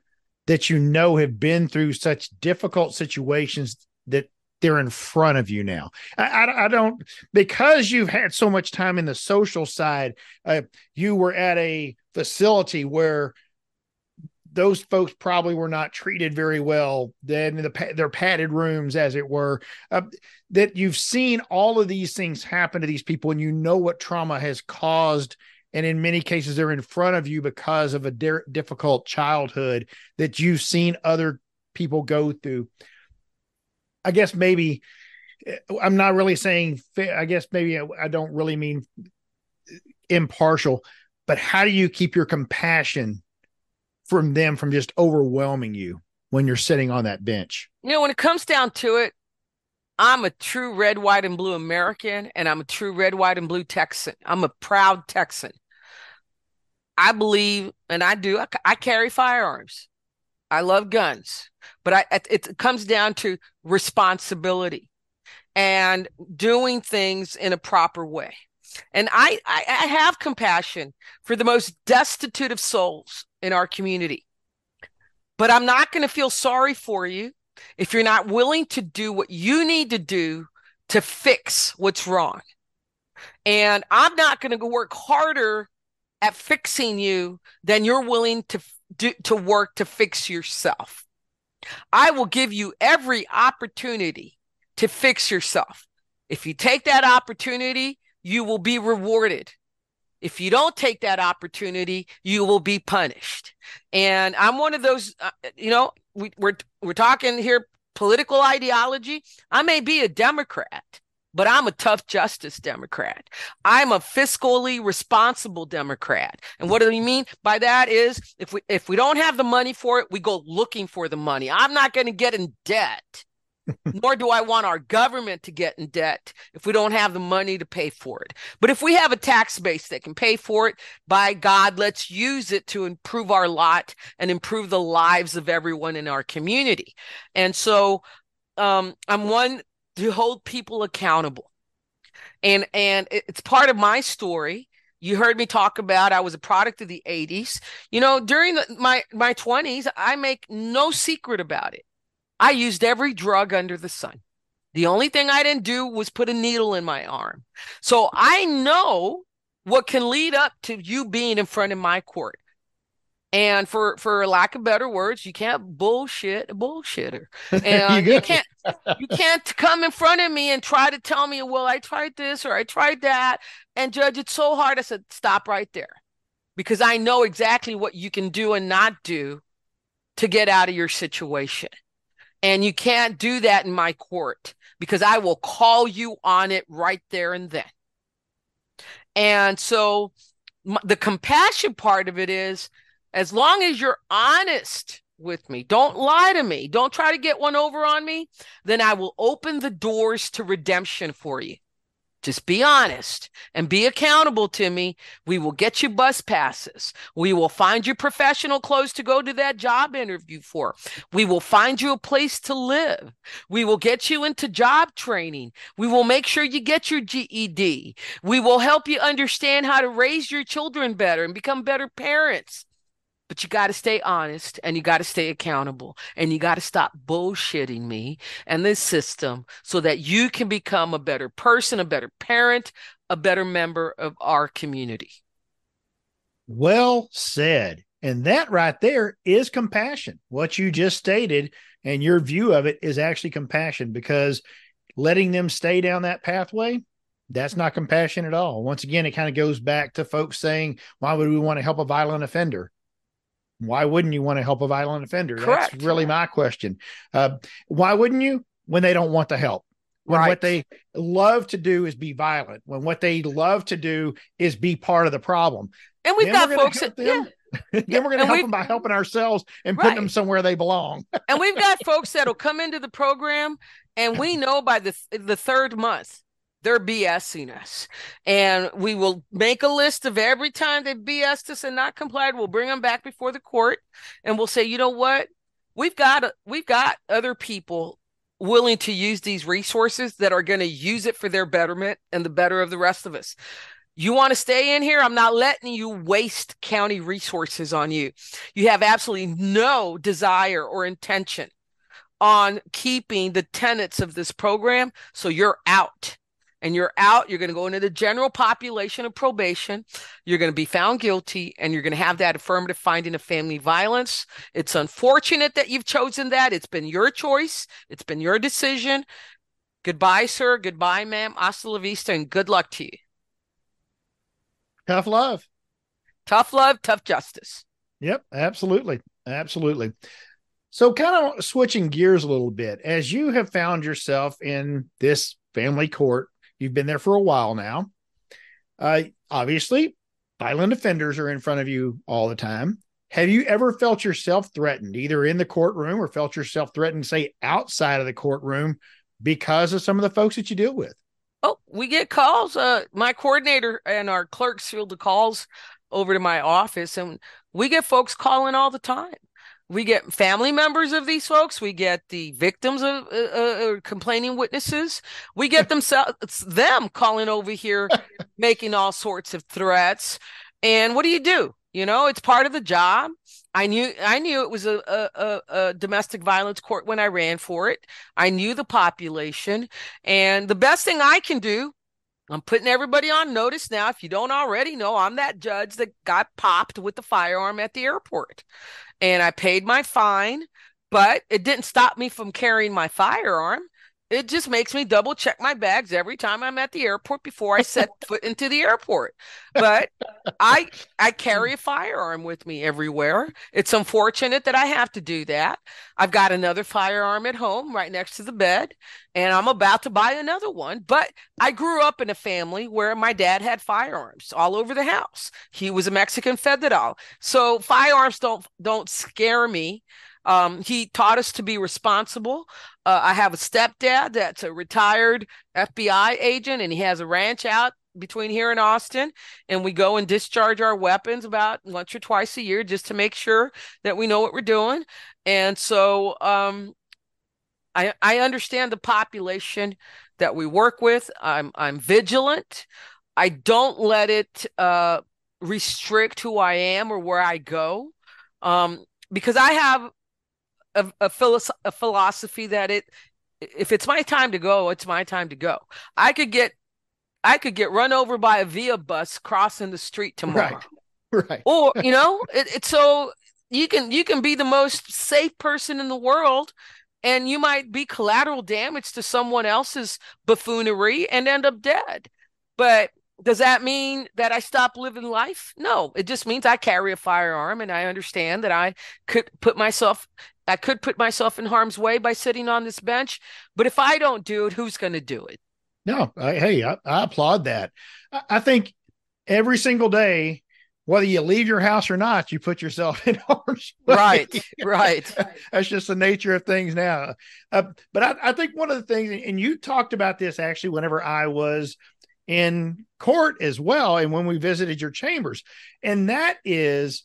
[SPEAKER 1] that you know have been through such difficult situations that they're in front of you now. I, I, I, don't because you've had so much time in the social side. Uh, you were at a facility where those folks probably were not treated very well. Then the their padded rooms, as it were. Uh, that you've seen all of these things happen to these people, and you know what trauma has caused. And in many cases, they're in front of you because of a de- difficult childhood that you've seen other people go through. I guess maybe eh, I'm not really saying, I guess maybe I don't really mean impartial, but how do you keep your compassion from them from just overwhelming you when you're sitting on that bench?
[SPEAKER 2] You know, when it comes down to it, I'm a true red, white, and blue American, and I'm a true red, white, and blue Texan. I'm a proud Texan. I believe, and I do, I, I carry firearms. I love guns, but I it, comes down to responsibility and doing things in a proper way. And I, I, I have compassion for the most destitute of souls in our community. But I'm not going to feel sorry for you if you're not willing to do what you need to do to fix what's wrong. And I'm not going to work harder at fixing you than you're willing to do, to work to fix yourself. I will give you every opportunity to fix yourself. If you take that opportunity, you will be rewarded. If you don't take that opportunity, you will be punished. And I'm one of those, uh, you know, we, we're we're talking here political ideology. I may be a Democrat, but I'm a tough justice Democrat. I'm a fiscally responsible Democrat. And what do we mean by that is if we if we don't have the money for it, we go looking for the money. I'm not going to get in debt. nor do I want our government to get in debt if we don't have the money to pay for it. But if we have a tax base that can pay for it, by God, let's use it to improve our lot and improve the lives of everyone in our community. And so um, I'm one to hold people accountable. And and it's part of my story. You heard me talk about I was a product of the 80s. You know, during the, my my 20s, I make no secret about it. I used every drug under the sun. The only thing I didn't do was put a needle in my arm. So I know what can lead up to you being in front of my court. And for for lack of better words, you can't bullshit a bullshitter. And you, you can't you can't come in front of me and try to tell me, well, I tried this or I tried that. And judge, it's so hard. I said, stop right there. Because I know exactly what you can do and not do to get out of your situation. And you can't do that in my court because I will call you on it right there and then. And so the compassion part of it is as long as you're honest with me, don't lie to me, don't try to get one over on me, then I will open the doors to redemption for you. Just be honest and be accountable to me. We will get you bus passes. We will find you professional clothes to go to that job interview for. We will find you a place to live. We will get you into job training. We will make sure you get your GED. We will help you understand how to raise your children better and become better parents. But you got to stay honest and you got to stay accountable and you got to stop bullshitting me and this system so that you can become a better person, a better parent, a better member of our community.
[SPEAKER 1] Well said. And that right there is compassion. What you just stated and your view of it is actually compassion because letting them stay down that pathway, that's not compassion at all. Once again, it kind of goes back to folks saying, why would we want to help a violent offender? Why wouldn't you want to help a violent offender? Correct. That's really my question. Uh, why wouldn't you when they don't want the help? When right. what they love to do is be violent, when what they love to do is be part of the problem.
[SPEAKER 2] And we've got folks that,
[SPEAKER 1] yeah. then we're going to help them by helping ourselves and right. putting them somewhere they belong.
[SPEAKER 2] and we've got folks that'll come into the program, and we know by the the third month they're BSing us. And we will make a list of every time they BSed us and not complied. We'll bring them back before the court and we'll say, you know what? We've got we've got other people willing to use these resources that are going to use it for their betterment and the better of the rest of us. You want to stay in here? I'm not letting you waste county resources on you. You have absolutely no desire or intention on keeping the tenets of this program. So you're out and you're out, you're going to go into the general population of probation. You're going to be found guilty and you're going to have that affirmative finding of family violence. It's unfortunate that you've chosen that. It's been your choice, it's been your decision. Goodbye, sir. Goodbye, ma'am. Hasta la vista, and good luck to you.
[SPEAKER 1] Tough love.
[SPEAKER 2] Tough love, tough justice.
[SPEAKER 1] Yep, absolutely. Absolutely. So, kind of switching gears a little bit, as you have found yourself in this family court You've been there for a while now. Uh, obviously, violent offenders are in front of you all the time. Have you ever felt yourself threatened, either in the courtroom or felt yourself threatened, say, outside of the courtroom because of some of the folks that you deal with?
[SPEAKER 2] Oh, we get calls. Uh, my coordinator and our clerks field the calls over to my office, and we get folks calling all the time we get family members of these folks we get the victims of uh, uh, uh complaining witnesses we get themselves them calling over here making all sorts of threats and what do you do You know, it's part of the job. I knew I knew it was a, a, a, domestic violence court when I ran for it. I knew the population, and the best thing I can do, I'm putting everybody on notice now. If you don't already know, I'm that judge that got popped with the firearm at the airport, and I paid my fine, but it didn't stop me from carrying my firearm it just makes me double check my bags every time I'm at the airport before I set foot into the airport. But I I carry a firearm with me everywhere. It's unfortunate that I have to do that. I've got another firearm at home right next to the bed and I'm about to buy another one, but I grew up in a family where my dad had firearms all over the house. He was a Mexican federal. So firearms don't don't scare me. Um, he taught us to be responsible. Uh, I have a stepdad that's a retired FBI agent, and he has a ranch out between here and Austin. And we go and discharge our weapons about once or twice a year just to make sure that we know what we're doing. And so um, I, I understand the population that we work with. I'm I'm vigilant. I don't let it uh, restrict who I am or where I go. Um, because I have a, a, philosoph- a philosophy that it if it's my time to go, it's my time to go. I could get I could get run over by a via bus crossing the street tomorrow.
[SPEAKER 1] Right. Right.
[SPEAKER 2] Or, you know, it, it's so you can you can be the most safe person in the world and you might be collateral damage to someone else's buffoonery and end up dead. But does that mean that I stop living life? No, it just means I carry a firearm and I understand that I could put myself I could put myself in harm's way by sitting on this bench, but if I don't do it, who's going to do it?
[SPEAKER 1] No, I, hey, I, I, applaud that. I, I think every single day, whether you leave your house or not, you put yourself in harm's
[SPEAKER 2] way. Right, right.
[SPEAKER 1] That's just the nature of things now. Uh, but I, I think one of the things, and you talked about this actually whenever I was in court as well, and when we visited your chambers, and that is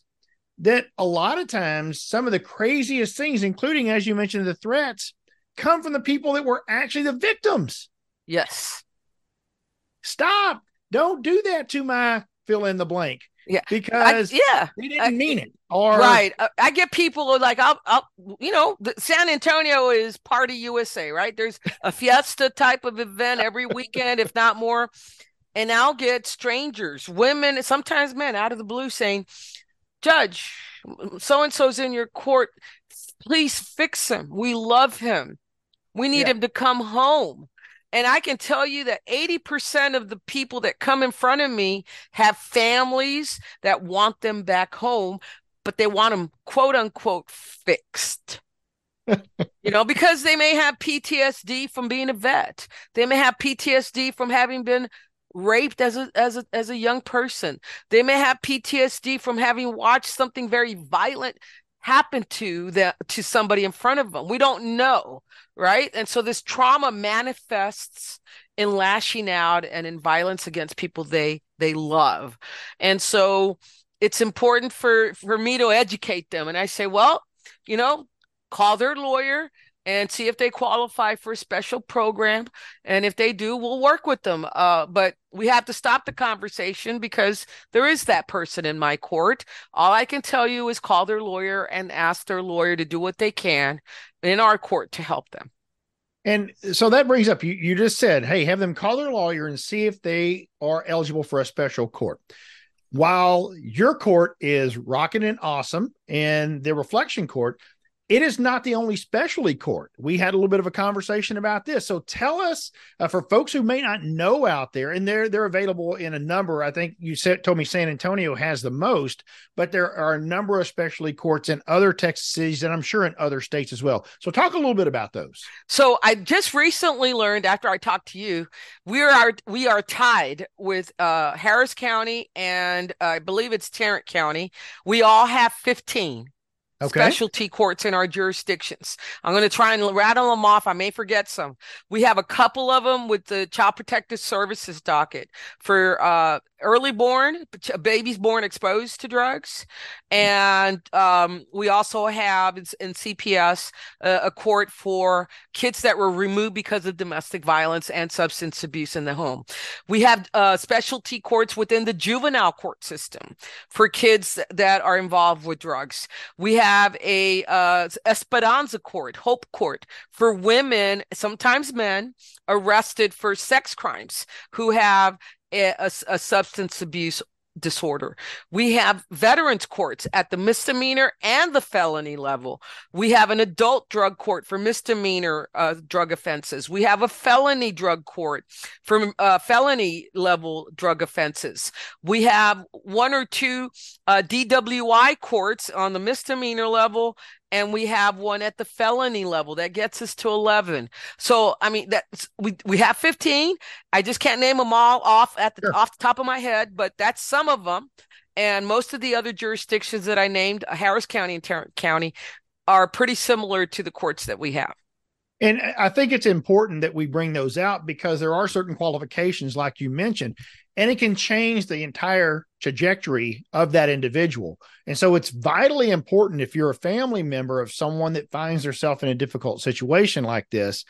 [SPEAKER 1] that a lot of times some of the craziest things, including as you mentioned, the threats, come from the people that were actually the victims.
[SPEAKER 2] Yes.
[SPEAKER 1] Stop. Don't do that to my fill in the blank.
[SPEAKER 2] Yeah.
[SPEAKER 1] Because
[SPEAKER 2] I, yeah.
[SPEAKER 1] they didn't I, mean it. Or
[SPEAKER 2] right. I, I get people like I'll, I'll you know, San Antonio is party USA, right? There's a fiesta type of event every weekend, if not more. And I'll get strangers, women, sometimes men out of the blue saying, Judge, so and so's in your court. Please fix him. We love him. We need yeah. him to come home. And I can tell you that 80% of the people that come in front of me have families that want them back home, but they want them quote unquote fixed. you know, because they may have PTSD from being a vet. They may have PTSD from having been raped as a as a as a young person. They may have PTSD from having watched something very violent happen to that to somebody in front of them. We don't know, right? And so this trauma manifests in lashing out and in violence against people they they love. And so it's important for for me to educate them and I say, well, you know, call their lawyer and see if they qualify for a special program. And if they do, we'll work with them. Uh, but we have to stop the conversation because there is that person in my court. All I can tell you is call their lawyer and ask their lawyer to do what they can in our court to help them.
[SPEAKER 1] And so that brings up you, you just said, hey, have them call their lawyer and see if they are eligible for a special court. While your court is rocking and awesome, and the reflection court, it is not the only specialty court. We had a little bit of a conversation about this. So tell us uh, for folks who may not know out there, and they're they're available in a number. I think you said told me San Antonio has the most, but there are a number of specialty courts in other Texas cities, and I'm sure in other states as well. So talk a little bit about those.
[SPEAKER 2] So I just recently learned after I talked to you, we are we are tied with uh, Harris County and uh, I believe it's Tarrant County. We all have 15 okay. specialty courts in our jurisdictions. I'm going to try and rattle them off. I may forget some. We have a couple of them with the Child Protective Services docket for uh, early born babies born exposed to drugs. And um, we also have in, in cps uh, a court for kids that were removed because of domestic violence and substance abuse in the home. We have uh, specialty courts within the juvenile court system for kids that are involved with drugs. We have a uh, esperanza court hope court for women sometimes men arrested for sex crimes who have a, a, substance abuse disorder. We have veterans courts at the misdemeanor and the felony level. We have an adult drug court for misdemeanor uh, drug offenses. We have a felony drug court for uh, felony level drug offenses. We have one or two uh, DWI courts on the misdemeanor level and we have one at the felony level that gets us to 11 so i mean that we we have 15 i just can't name them all off at the sure. off the top of my head but that's some of them. And most of the other jurisdictions that i named harris county and tarrant county are pretty similar to the courts that we have.
[SPEAKER 1] And I think it's important that we bring those out because there are certain qualifications, like you mentioned, and it can change the entire trajectory of that individual. And so it's vitally important if you're a family member of someone that finds themselves in a difficult situation like this,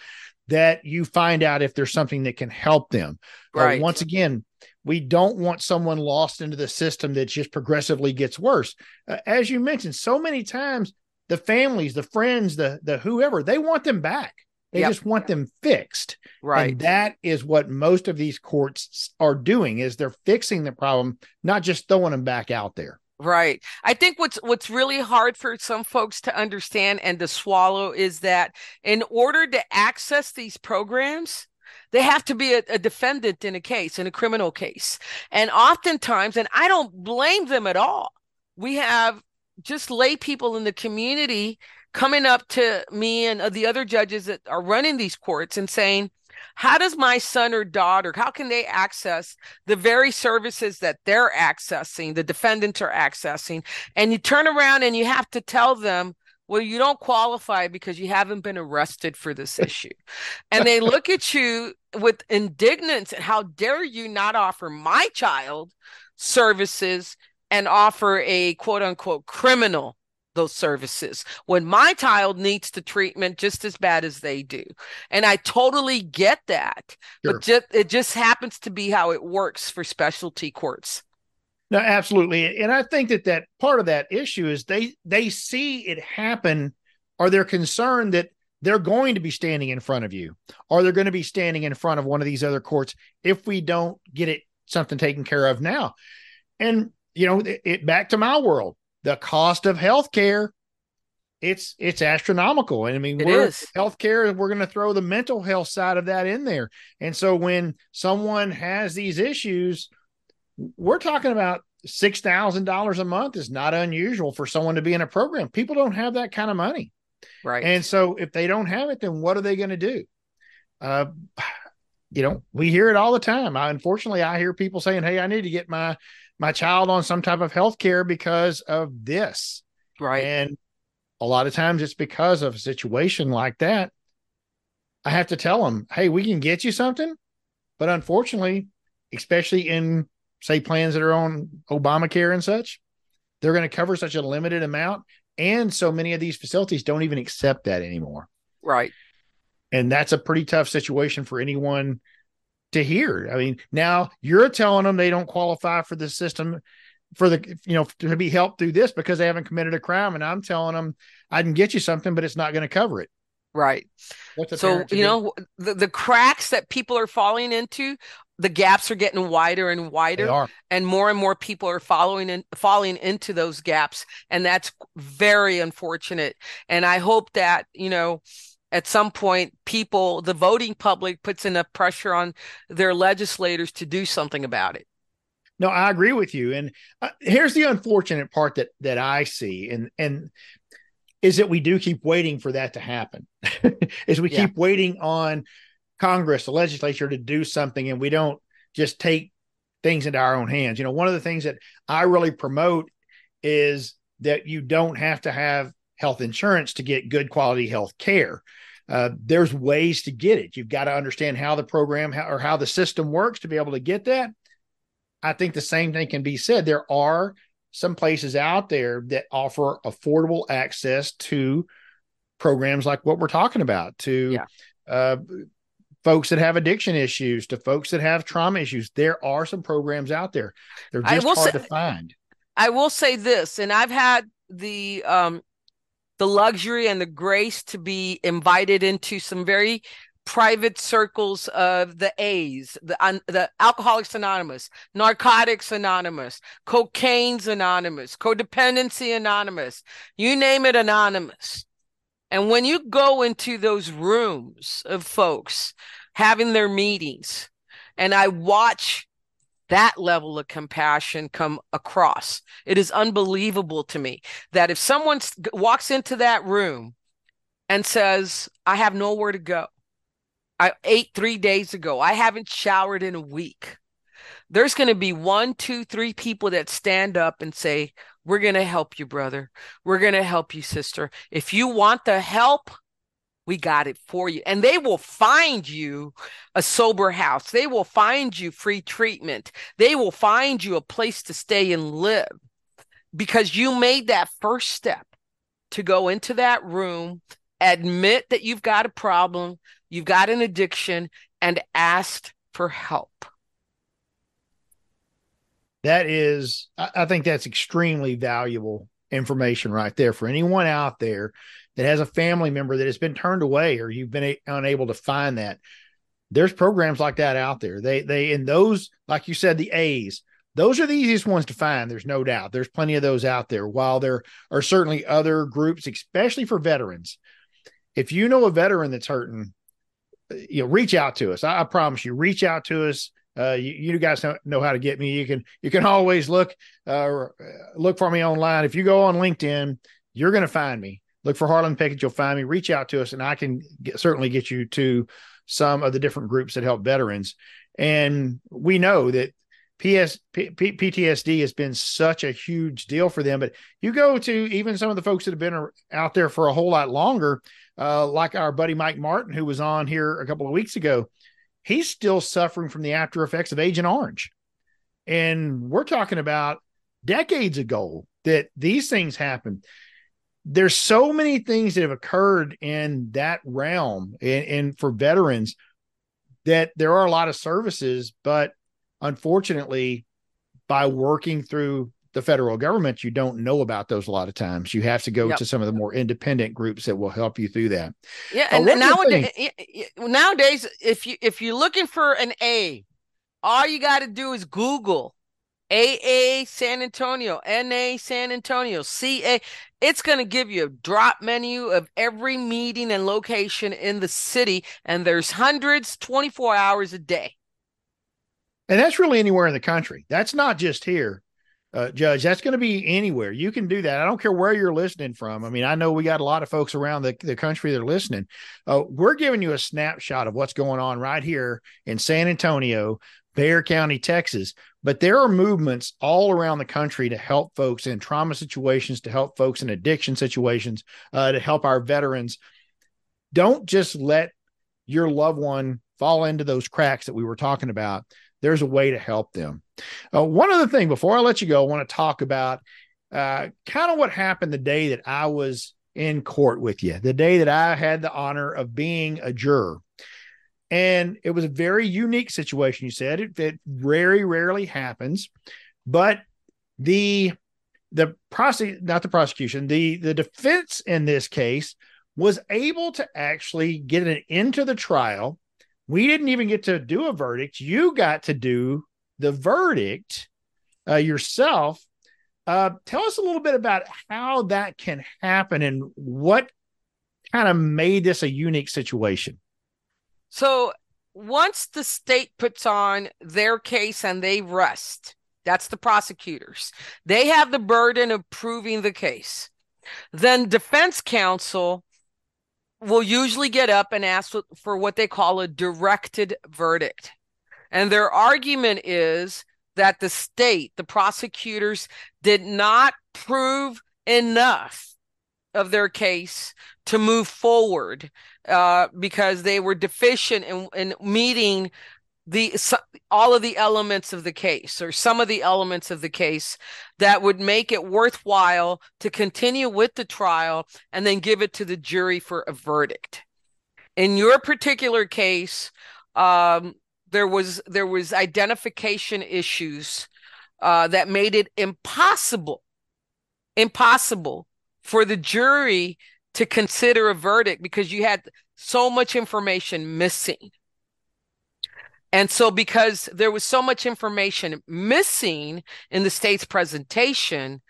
[SPEAKER 1] that you find out if there's something that can help them. Right. Uh, once again, we don't want someone lost into the system that just progressively gets worse. Uh, as you mentioned, so many times the families, the friends, the the whoever, they want them back. They yep. just want them fixed.
[SPEAKER 2] Right.
[SPEAKER 1] And that is what most of these courts are doing is they're fixing the problem, not just throwing them back out there.
[SPEAKER 2] Right. I think what's what's really hard for some folks to understand and to swallow is that in order to access these programs, they have to be a, a, defendant in a case, in a criminal case. And oftentimes, and I don't blame them at all, we have just lay people in the community coming up to me and uh, the other judges that are running these courts and saying, how does my son or daughter how can they access the very services that they're accessing the defendants are accessing? And you turn around and you have to tell them well you don't qualify because you haven't been arrested for this issue. And they look at you with indignance and how dare you not offer my child services and offer a quote unquote criminal those services when my child needs the treatment just as bad as they do. And i totally get that sure. but just, it just happens to be how it works for specialty courts.
[SPEAKER 1] No absolutely. And i think that that part of that issue is they they see it happen. Or they're concerned that they're going to be standing in front of you? Or they're going to be standing in front of one of these other courts if we don't get it something taken care of now? And you know it, it back to my world the cost of healthcare it's it's astronomical. And i mean
[SPEAKER 2] it
[SPEAKER 1] we're
[SPEAKER 2] is.
[SPEAKER 1] healthcare we're going to throw the mental health side of that in there. And so when someone has these issues we're talking about $6000 a month is not unusual for someone to be in a program. People don't have that kind of money.
[SPEAKER 2] Right.
[SPEAKER 1] And so if they don't have it then what are they going to do? Uh you know we hear it all the time. I, unfortunately i hear people saying hey i need to get my my child on some type of health care because of this.
[SPEAKER 2] Right.
[SPEAKER 1] And a lot of times it's because of a situation like that. I have to tell them, hey, we can get you something. But unfortunately, especially in, say, plans that are on Obamacare and such, they're going to cover such a limited amount. And so many of these facilities don't even accept that anymore.
[SPEAKER 2] Right.
[SPEAKER 1] And that's a pretty tough situation for anyone to hear. I mean, now you're telling them they don't qualify for the system for the you know to be helped through this because they haven't committed a crime and I'm telling them I can get you something but it's not going to cover it.
[SPEAKER 2] Right. so, you know, the, the cracks that people are falling into, the gaps are getting wider and wider and more and more people are following and falling into those gaps and that's very unfortunate and i hope that you know at some point people the voting public puts enough pressure on their legislators to do something about it.
[SPEAKER 1] No i agree with you. And uh, here's the unfortunate part that that i see. And and is that we do keep waiting for that to happen. Is we yeah. keep waiting on congress the legislature to do something and we don't just take things into our own hands. You know one of the things that i really promote is that you don't have to have health insurance to get good quality health care. Uh, there's ways to get it. You've got to understand how the program how, or how the system works to be able to get that. I think the same thing can be said. There are some places out there that offer affordable access to programs like what we're talking about to yeah. uh, folks that have addiction issues to folks that have trauma issues there are some programs out there they're just hard say, to find
[SPEAKER 2] i will say this and i've had the um the luxury and the grace to be invited into some very private circles of the A's, the the Alcoholics Anonymous, Narcotics Anonymous, Cocaine's Anonymous, Codependency Anonymous, you name it, Anonymous. And when you go into those rooms of folks having their meetings, and I watch that level of compassion come across, it is unbelievable to me that if someone walks into that room and says, I have nowhere to go, I ate three days ago. I haven't showered in a week. There's going to be one, two, three people that stand up and say, We're going to help you, brother. We're going to help you, sister. If you want the help, we got it for you. And they will find you a sober house. They will find you free treatment. They will find you a place to stay and live because you made that first step to go into that room, admit that you've got a problem, you've got an addiction, and asked for help.
[SPEAKER 1] That is, I think that's extremely valuable information right there for anyone out there that has a family member that has been turned away or you've been a- unable to find that. There's programs like that out there. They they in those, like you said, the A's, those are the easiest ones to find. There's no doubt. There's plenty of those out there. While there are certainly other groups, especially for veterans. If you know a veteran that's hurting, you know, reach out to us. I, I promise you, reach out to us. Uh, you, you, guys know how to get me. You can you can always look uh, look for me online. If you go on LinkedIn, you're going to find me. Look for Harlan Pickett. You'll find me. Reach out to us, and I can get, certainly get you to some of the different groups that help veterans. And we know that PS, P, P, PTSD has been such a huge deal for them. But you go to even some of the folks that have been out there for a whole lot longer, uh, like our buddy Mike Martin, who was on here a couple of weeks ago, he's still suffering from the after effects of Agent Orange. And we're talking about decades ago that these things happened. There's so many things that have occurred in that realm and, and for veterans that there are a lot of services, but unfortunately, by working through the federal government, you don't know about those a lot of times. You have to go yep. to some of the more independent groups that will help you through that.
[SPEAKER 2] Yeah, and, and nowadays, nowadays, if you if you're looking for an A, all you got to do is Google AA San Antonio, NA San Antonio, CA. It's going to give you a drop menu of every meeting and location in the city, and there's hundreds 24 hours a day.
[SPEAKER 1] And that's really anywhere in the country. That's not just here uh, Judge. That's going to be anywhere. You can do that. I don't care where you're listening from. I mean, I know we got a lot of folks around the, the country that are listening. Uh, we're giving you a snapshot of what's going on right here in San Antonio, Bexar County, Texas. But there are movements all around the country to help folks in trauma situations, to help folks in addiction situations, uh, to help our veterans. Don't just let your loved one fall into those cracks that we were talking about there's a way to help them. Uh, one other thing before I let you go, I want to talk about uh, kind of what happened the day that I was in court with you, the day that I had the honor of being a juror. And it was a very unique situation. You said it, it very rarely happens, but the the prosec not the prosecution, the the defense in this case was able to actually get it into the trial we didn't even get to do a verdict. You got to do the verdict uh, yourself. Uh, tell us a little bit about how that can happen and what kind of made this a unique situation.
[SPEAKER 2] So, once the state puts on their case and they rest, that's the prosecutors, they have the burden of proving the case. Then, defense counsel will usually get up and ask for what they call a directed verdict. And their argument is that the state, the prosecutors, did not prove enough of their case to move forward uh, because they were deficient in, in meeting the all of the elements of the case or some of the elements of the case that would make it worthwhile to continue with the trial and then give it to the jury for a verdict. In your particular case um, there was there was identification issues uh, that made it impossible impossible for the jury to consider a verdict because you had so much information missing and so, because there was so much information missing in the state's presentation,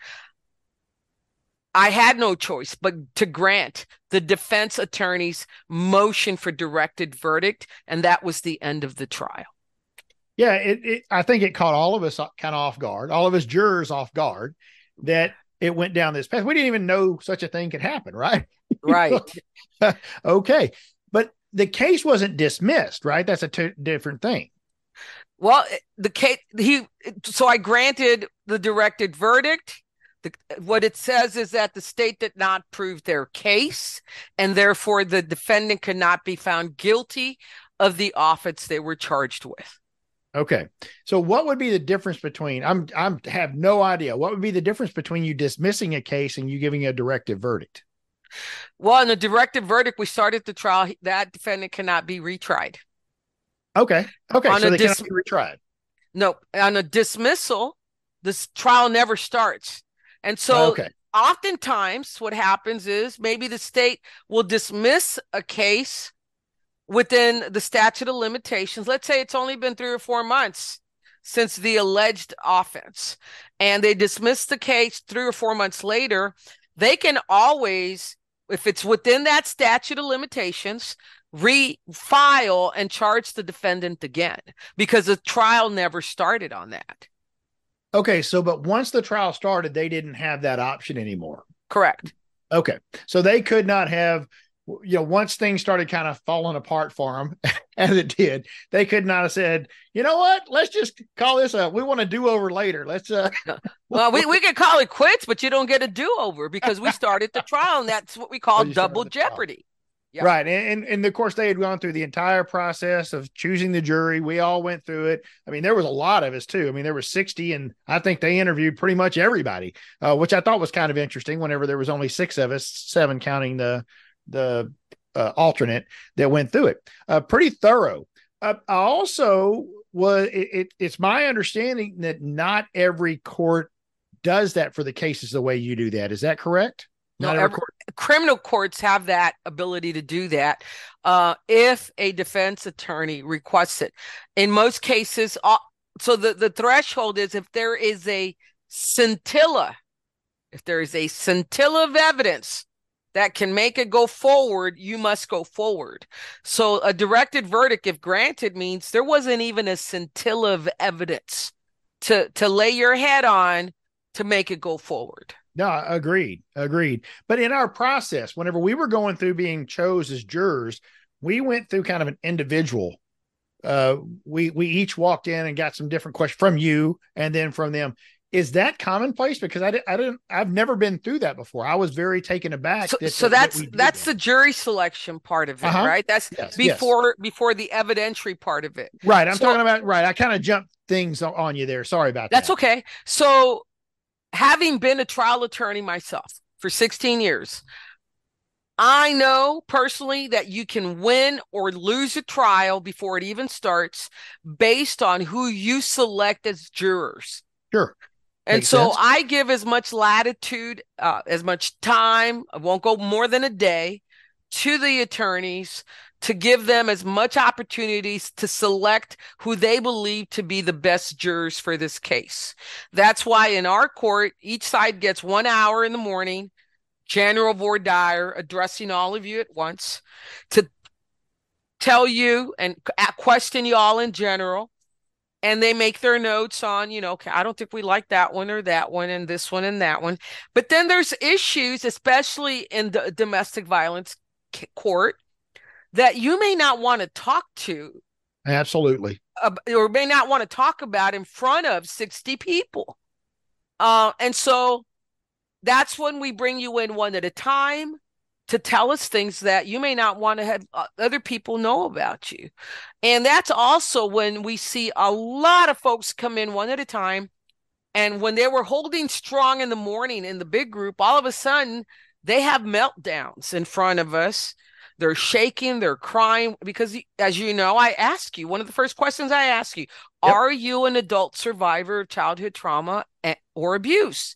[SPEAKER 2] I had no choice but to grant the defense attorney's motion for directed verdict. And that was the end of the trial.
[SPEAKER 1] Yeah, it, it, I think it caught all of us kind of off guard, all of us jurors off guard that it went down this path. We didn't even know such a thing could happen, right?
[SPEAKER 2] Right.
[SPEAKER 1] okay. But the case wasn't dismissed, right? That's a t- different thing.
[SPEAKER 2] Well, the case he so I granted the directed verdict. The, what it says is that the state did not prove their case, and therefore the defendant could not be found guilty of the offense they were charged with.
[SPEAKER 1] Okay. So what would be the difference between I'm I'm have no idea. What would be the difference between you dismissing a case and you giving a directive verdict?
[SPEAKER 2] Well, in the directive verdict, we started the trial. That defendant cannot be retried.
[SPEAKER 1] Okay. Okay. On so they dis- cannot be retried.
[SPEAKER 2] No, on a dismissal, this trial never starts. And so okay. oftentimes what happens is maybe the state will dismiss a case within the statute of limitations. Let's say it's only been three or four months since the alleged offense, and they dismiss the case three or four months later. They can always if it's within that statute of limitations, refile and charge the defendant again because the trial never started on that.
[SPEAKER 1] Okay, so but once the trial started, they didn't have that option anymore.
[SPEAKER 2] Correct.
[SPEAKER 1] Okay, so they could not have, you know, once things started kind of falling apart for them, as it did, they could not have said, you know what, let's just call this a, we want to do over later. Let's, uh,
[SPEAKER 2] well, we, we can call it quits, but you don't get a do over because we started the trial and that's what we call double jeopardy.
[SPEAKER 1] Yeah. Right. And, and, and of course they had gone through the entire process of choosing the jury. We all went through it. I mean, there was a lot of us too. I mean, there was 60 and I think they interviewed pretty much everybody, uh, which I thought was kind of interesting whenever there was only six of us, seven counting the, the uh, alternate that went through it. Uh, pretty thorough. Uh, I also was, it, it, it's my understanding that not every court does that for the cases the way you do that. Is that correct?
[SPEAKER 2] No, every, criminal courts have that ability to do that uh, if a defense attorney requests it. In most cases, uh, so the, the threshold is if there is a scintilla, if there is a scintilla of evidence that can make it go forward, you must go forward. So a directed verdict, if granted, means there wasn't even a scintilla of evidence to to lay your head on to make it go forward.
[SPEAKER 1] No, agreed, agreed. But in our process, whenever we were going through being chose as jurors, we went through kind of an individual. Uh, we we each walked in and got some different questions from you and then from them. Is that commonplace? Because I, I didn't, I've never been through that before. I was very taken aback.
[SPEAKER 2] So, that, so that's that that's that. the jury selection part of it, uh-huh. right? That's yes, before yes. before the evidentiary part of it.
[SPEAKER 1] Right. I'm so, talking about right. I kind of jumped things on you there. Sorry about
[SPEAKER 2] that's
[SPEAKER 1] that.
[SPEAKER 2] That's okay. So having been a trial attorney myself for 16 years, I know personally that you can win or lose a trial before it even starts based on who you select as jurors.
[SPEAKER 1] Sure.
[SPEAKER 2] And Makes so sense. I give as much latitude, uh, as much time, I won't go more than a day, to the attorneys to give them as much opportunities to select who they believe to be the best jurors for this case. That's why in our court, each side gets one hour in the morning, General voir dire addressing all of you at once to tell you and question you all in general. And they make their notes on, you know, okay, I don't think we like that one or that one and this one and that one. But then there's issues, especially in the domestic violence court, that you may not want to talk to
[SPEAKER 1] absolutely.
[SPEAKER 2] uh, or may not want to talk about in front of 60 people. Uh, and so that's when we bring you in one at a time to tell us things that you may not want to have uh, other people know about you. And that's also when we see a lot of folks come in one at a time. And when they were holding strong in the morning in the big group, all of a sudden they have meltdowns in front of us. They're shaking, they're crying because, as you know, I ask you one of the first questions I ask you yep. Are you an adult survivor of childhood trauma or abuse?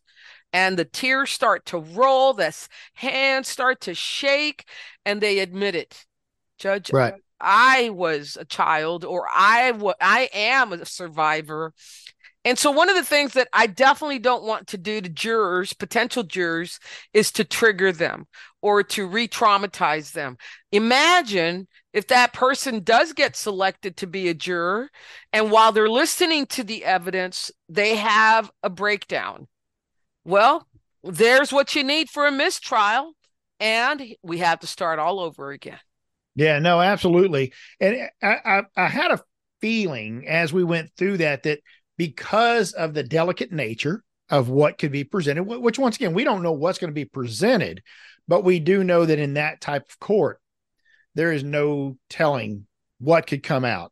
[SPEAKER 2] And the tears start to roll, the hands start to shake, and they admit it. Judge, right. I was a child, or I w- I am a survivor. And so, one of the things that I definitely don't want to do to jurors, potential jurors, is to trigger them or to re traumatize them. Imagine if that person does get selected to be a juror, and while they're listening to the evidence, they have a breakdown well, there's what you need for a mistrial. And we have to start all over again.
[SPEAKER 1] Yeah, no, absolutely. And I, I, I had a feeling as we went through that, that because of the delicate nature of what could be presented, which once again, we don't know what's going to be presented, but we do know that in that type of court, there is no telling what could come out.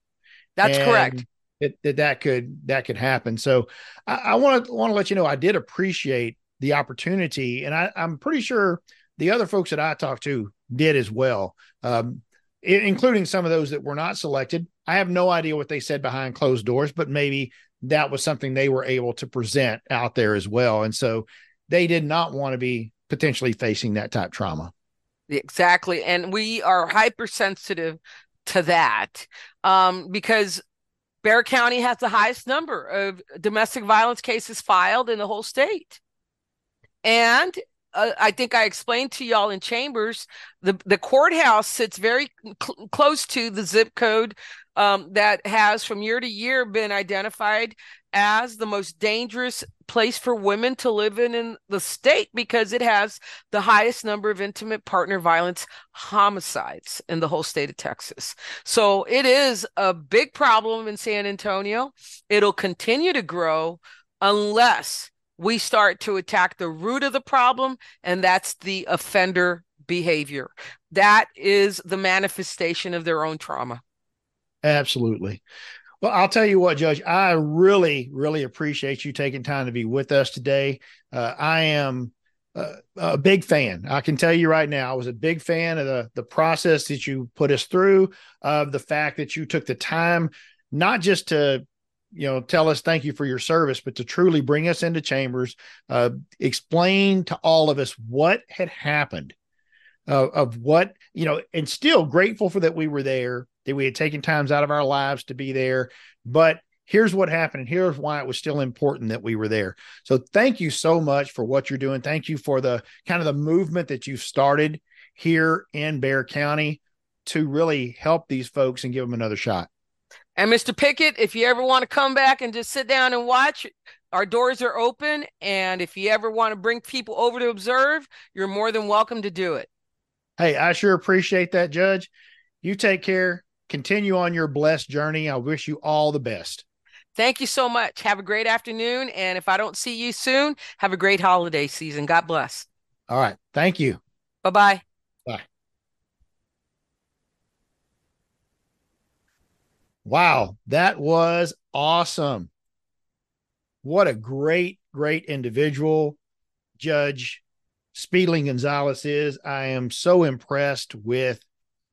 [SPEAKER 2] That's and correct
[SPEAKER 1] that that, that could that could happen. So I want to want to let you know I did appreciate the opportunity, and I, I'm pretty sure the other folks that I talked to did as well, um, including some of those that were not selected. I have no idea what they said behind closed doors, but maybe that was something they were able to present out there as well. And so they did not want to be potentially facing that type trauma.
[SPEAKER 2] Exactly. And we are hypersensitive to that um, because Bexar County has the highest number of domestic violence cases filed in the whole state. And uh, I think I explained to y'all in chambers, the, the courthouse sits very cl- close to the zip code um, that has from year to year been identified as the most dangerous place for women to live in in the state because it has the highest number of intimate partner violence homicides in the whole state of Texas. So it is a big problem in San Antonio. It'll continue to grow unless we start to attack the root of the problem, and that's the offender behavior. That is the manifestation of their own trauma.
[SPEAKER 1] Absolutely. Well, I'll tell you what, Judge, I really, really appreciate you taking time to be with us today. Uh, I am uh, a big fan. I can tell you right now, I was a big fan of the the process that you put us through, of the fact that you took the time not just to you know tell us thank you for your service but to truly bring us into chambers uh, explain to all of us what had happened uh, of what you know and still grateful for that we were there that we had taken times out of our lives to be there. But here's what happened, and here's why it was still important that we were there. So thank you so much for what you're doing. Thank you for the kind of the movement that you've started here in Bexar County to really help these folks and give them another shot.
[SPEAKER 2] And Mr. Pickett, if you ever want to come back and just sit down and watch, our doors are open. And if you ever want to bring people over to observe, you're more than welcome to do it.
[SPEAKER 1] Hey, I sure appreciate that, Judge. You take care continue on your blessed journey. I wish you all the best.
[SPEAKER 2] Thank you so much. Have a great afternoon. And if I don't see you soon, have a great holiday season. God bless.
[SPEAKER 1] All right. Thank you.
[SPEAKER 2] Bye-bye.
[SPEAKER 1] Bye. Wow, that was awesome. What a great, great individual Judge Speedlin Gonzalez is. I am so impressed with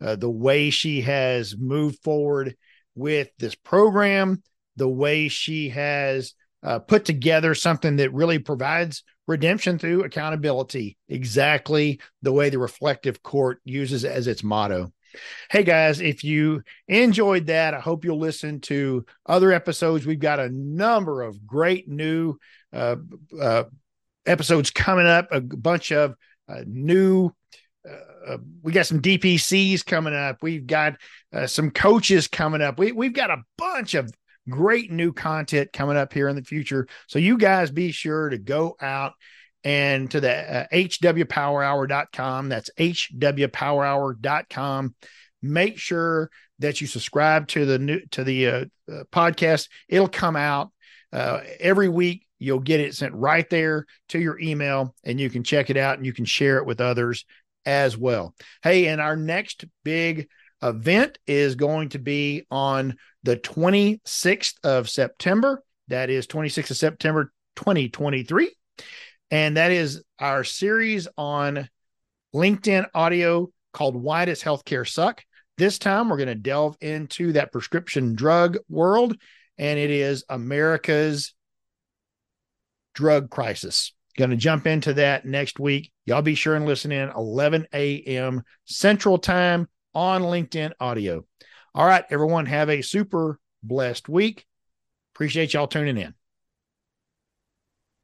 [SPEAKER 1] uh, the way she has moved forward with this program, the way she has uh, put together something that really provides redemption through accountability, exactly the way the reflective court uses as its motto. Hey guys, if you enjoyed that, I hope you'll listen to other episodes. We've got a number of great new uh, uh, episodes coming up, a bunch of uh, new uh, we got some DPCs coming up. We've got uh, some coaches coming up. We we've got a bunch of great new content coming up here in the future. So you guys be sure to go out and to the uh, hwpowerhour.com. That's hwpowerhour.com. Make sure that you subscribe to the new to the uh, uh, podcast. It'll come out uh, every week. You'll get it sent right there to your email, and you can check it out and you can share it with others as well. Hey, and our next big event is going to be on the 26th of September. That is 26th of September 2023. And that is our series on LinkedIn audio called Why Does Healthcare Suck? This time we're going to delve into that prescription drug world, and it is America's drug crisis. Going to jump into that next week. Y'all be sure and listen in 11 a.m. Central Time on LinkedIn Audio. All right, everyone, have a super blessed week. Appreciate y'all tuning in.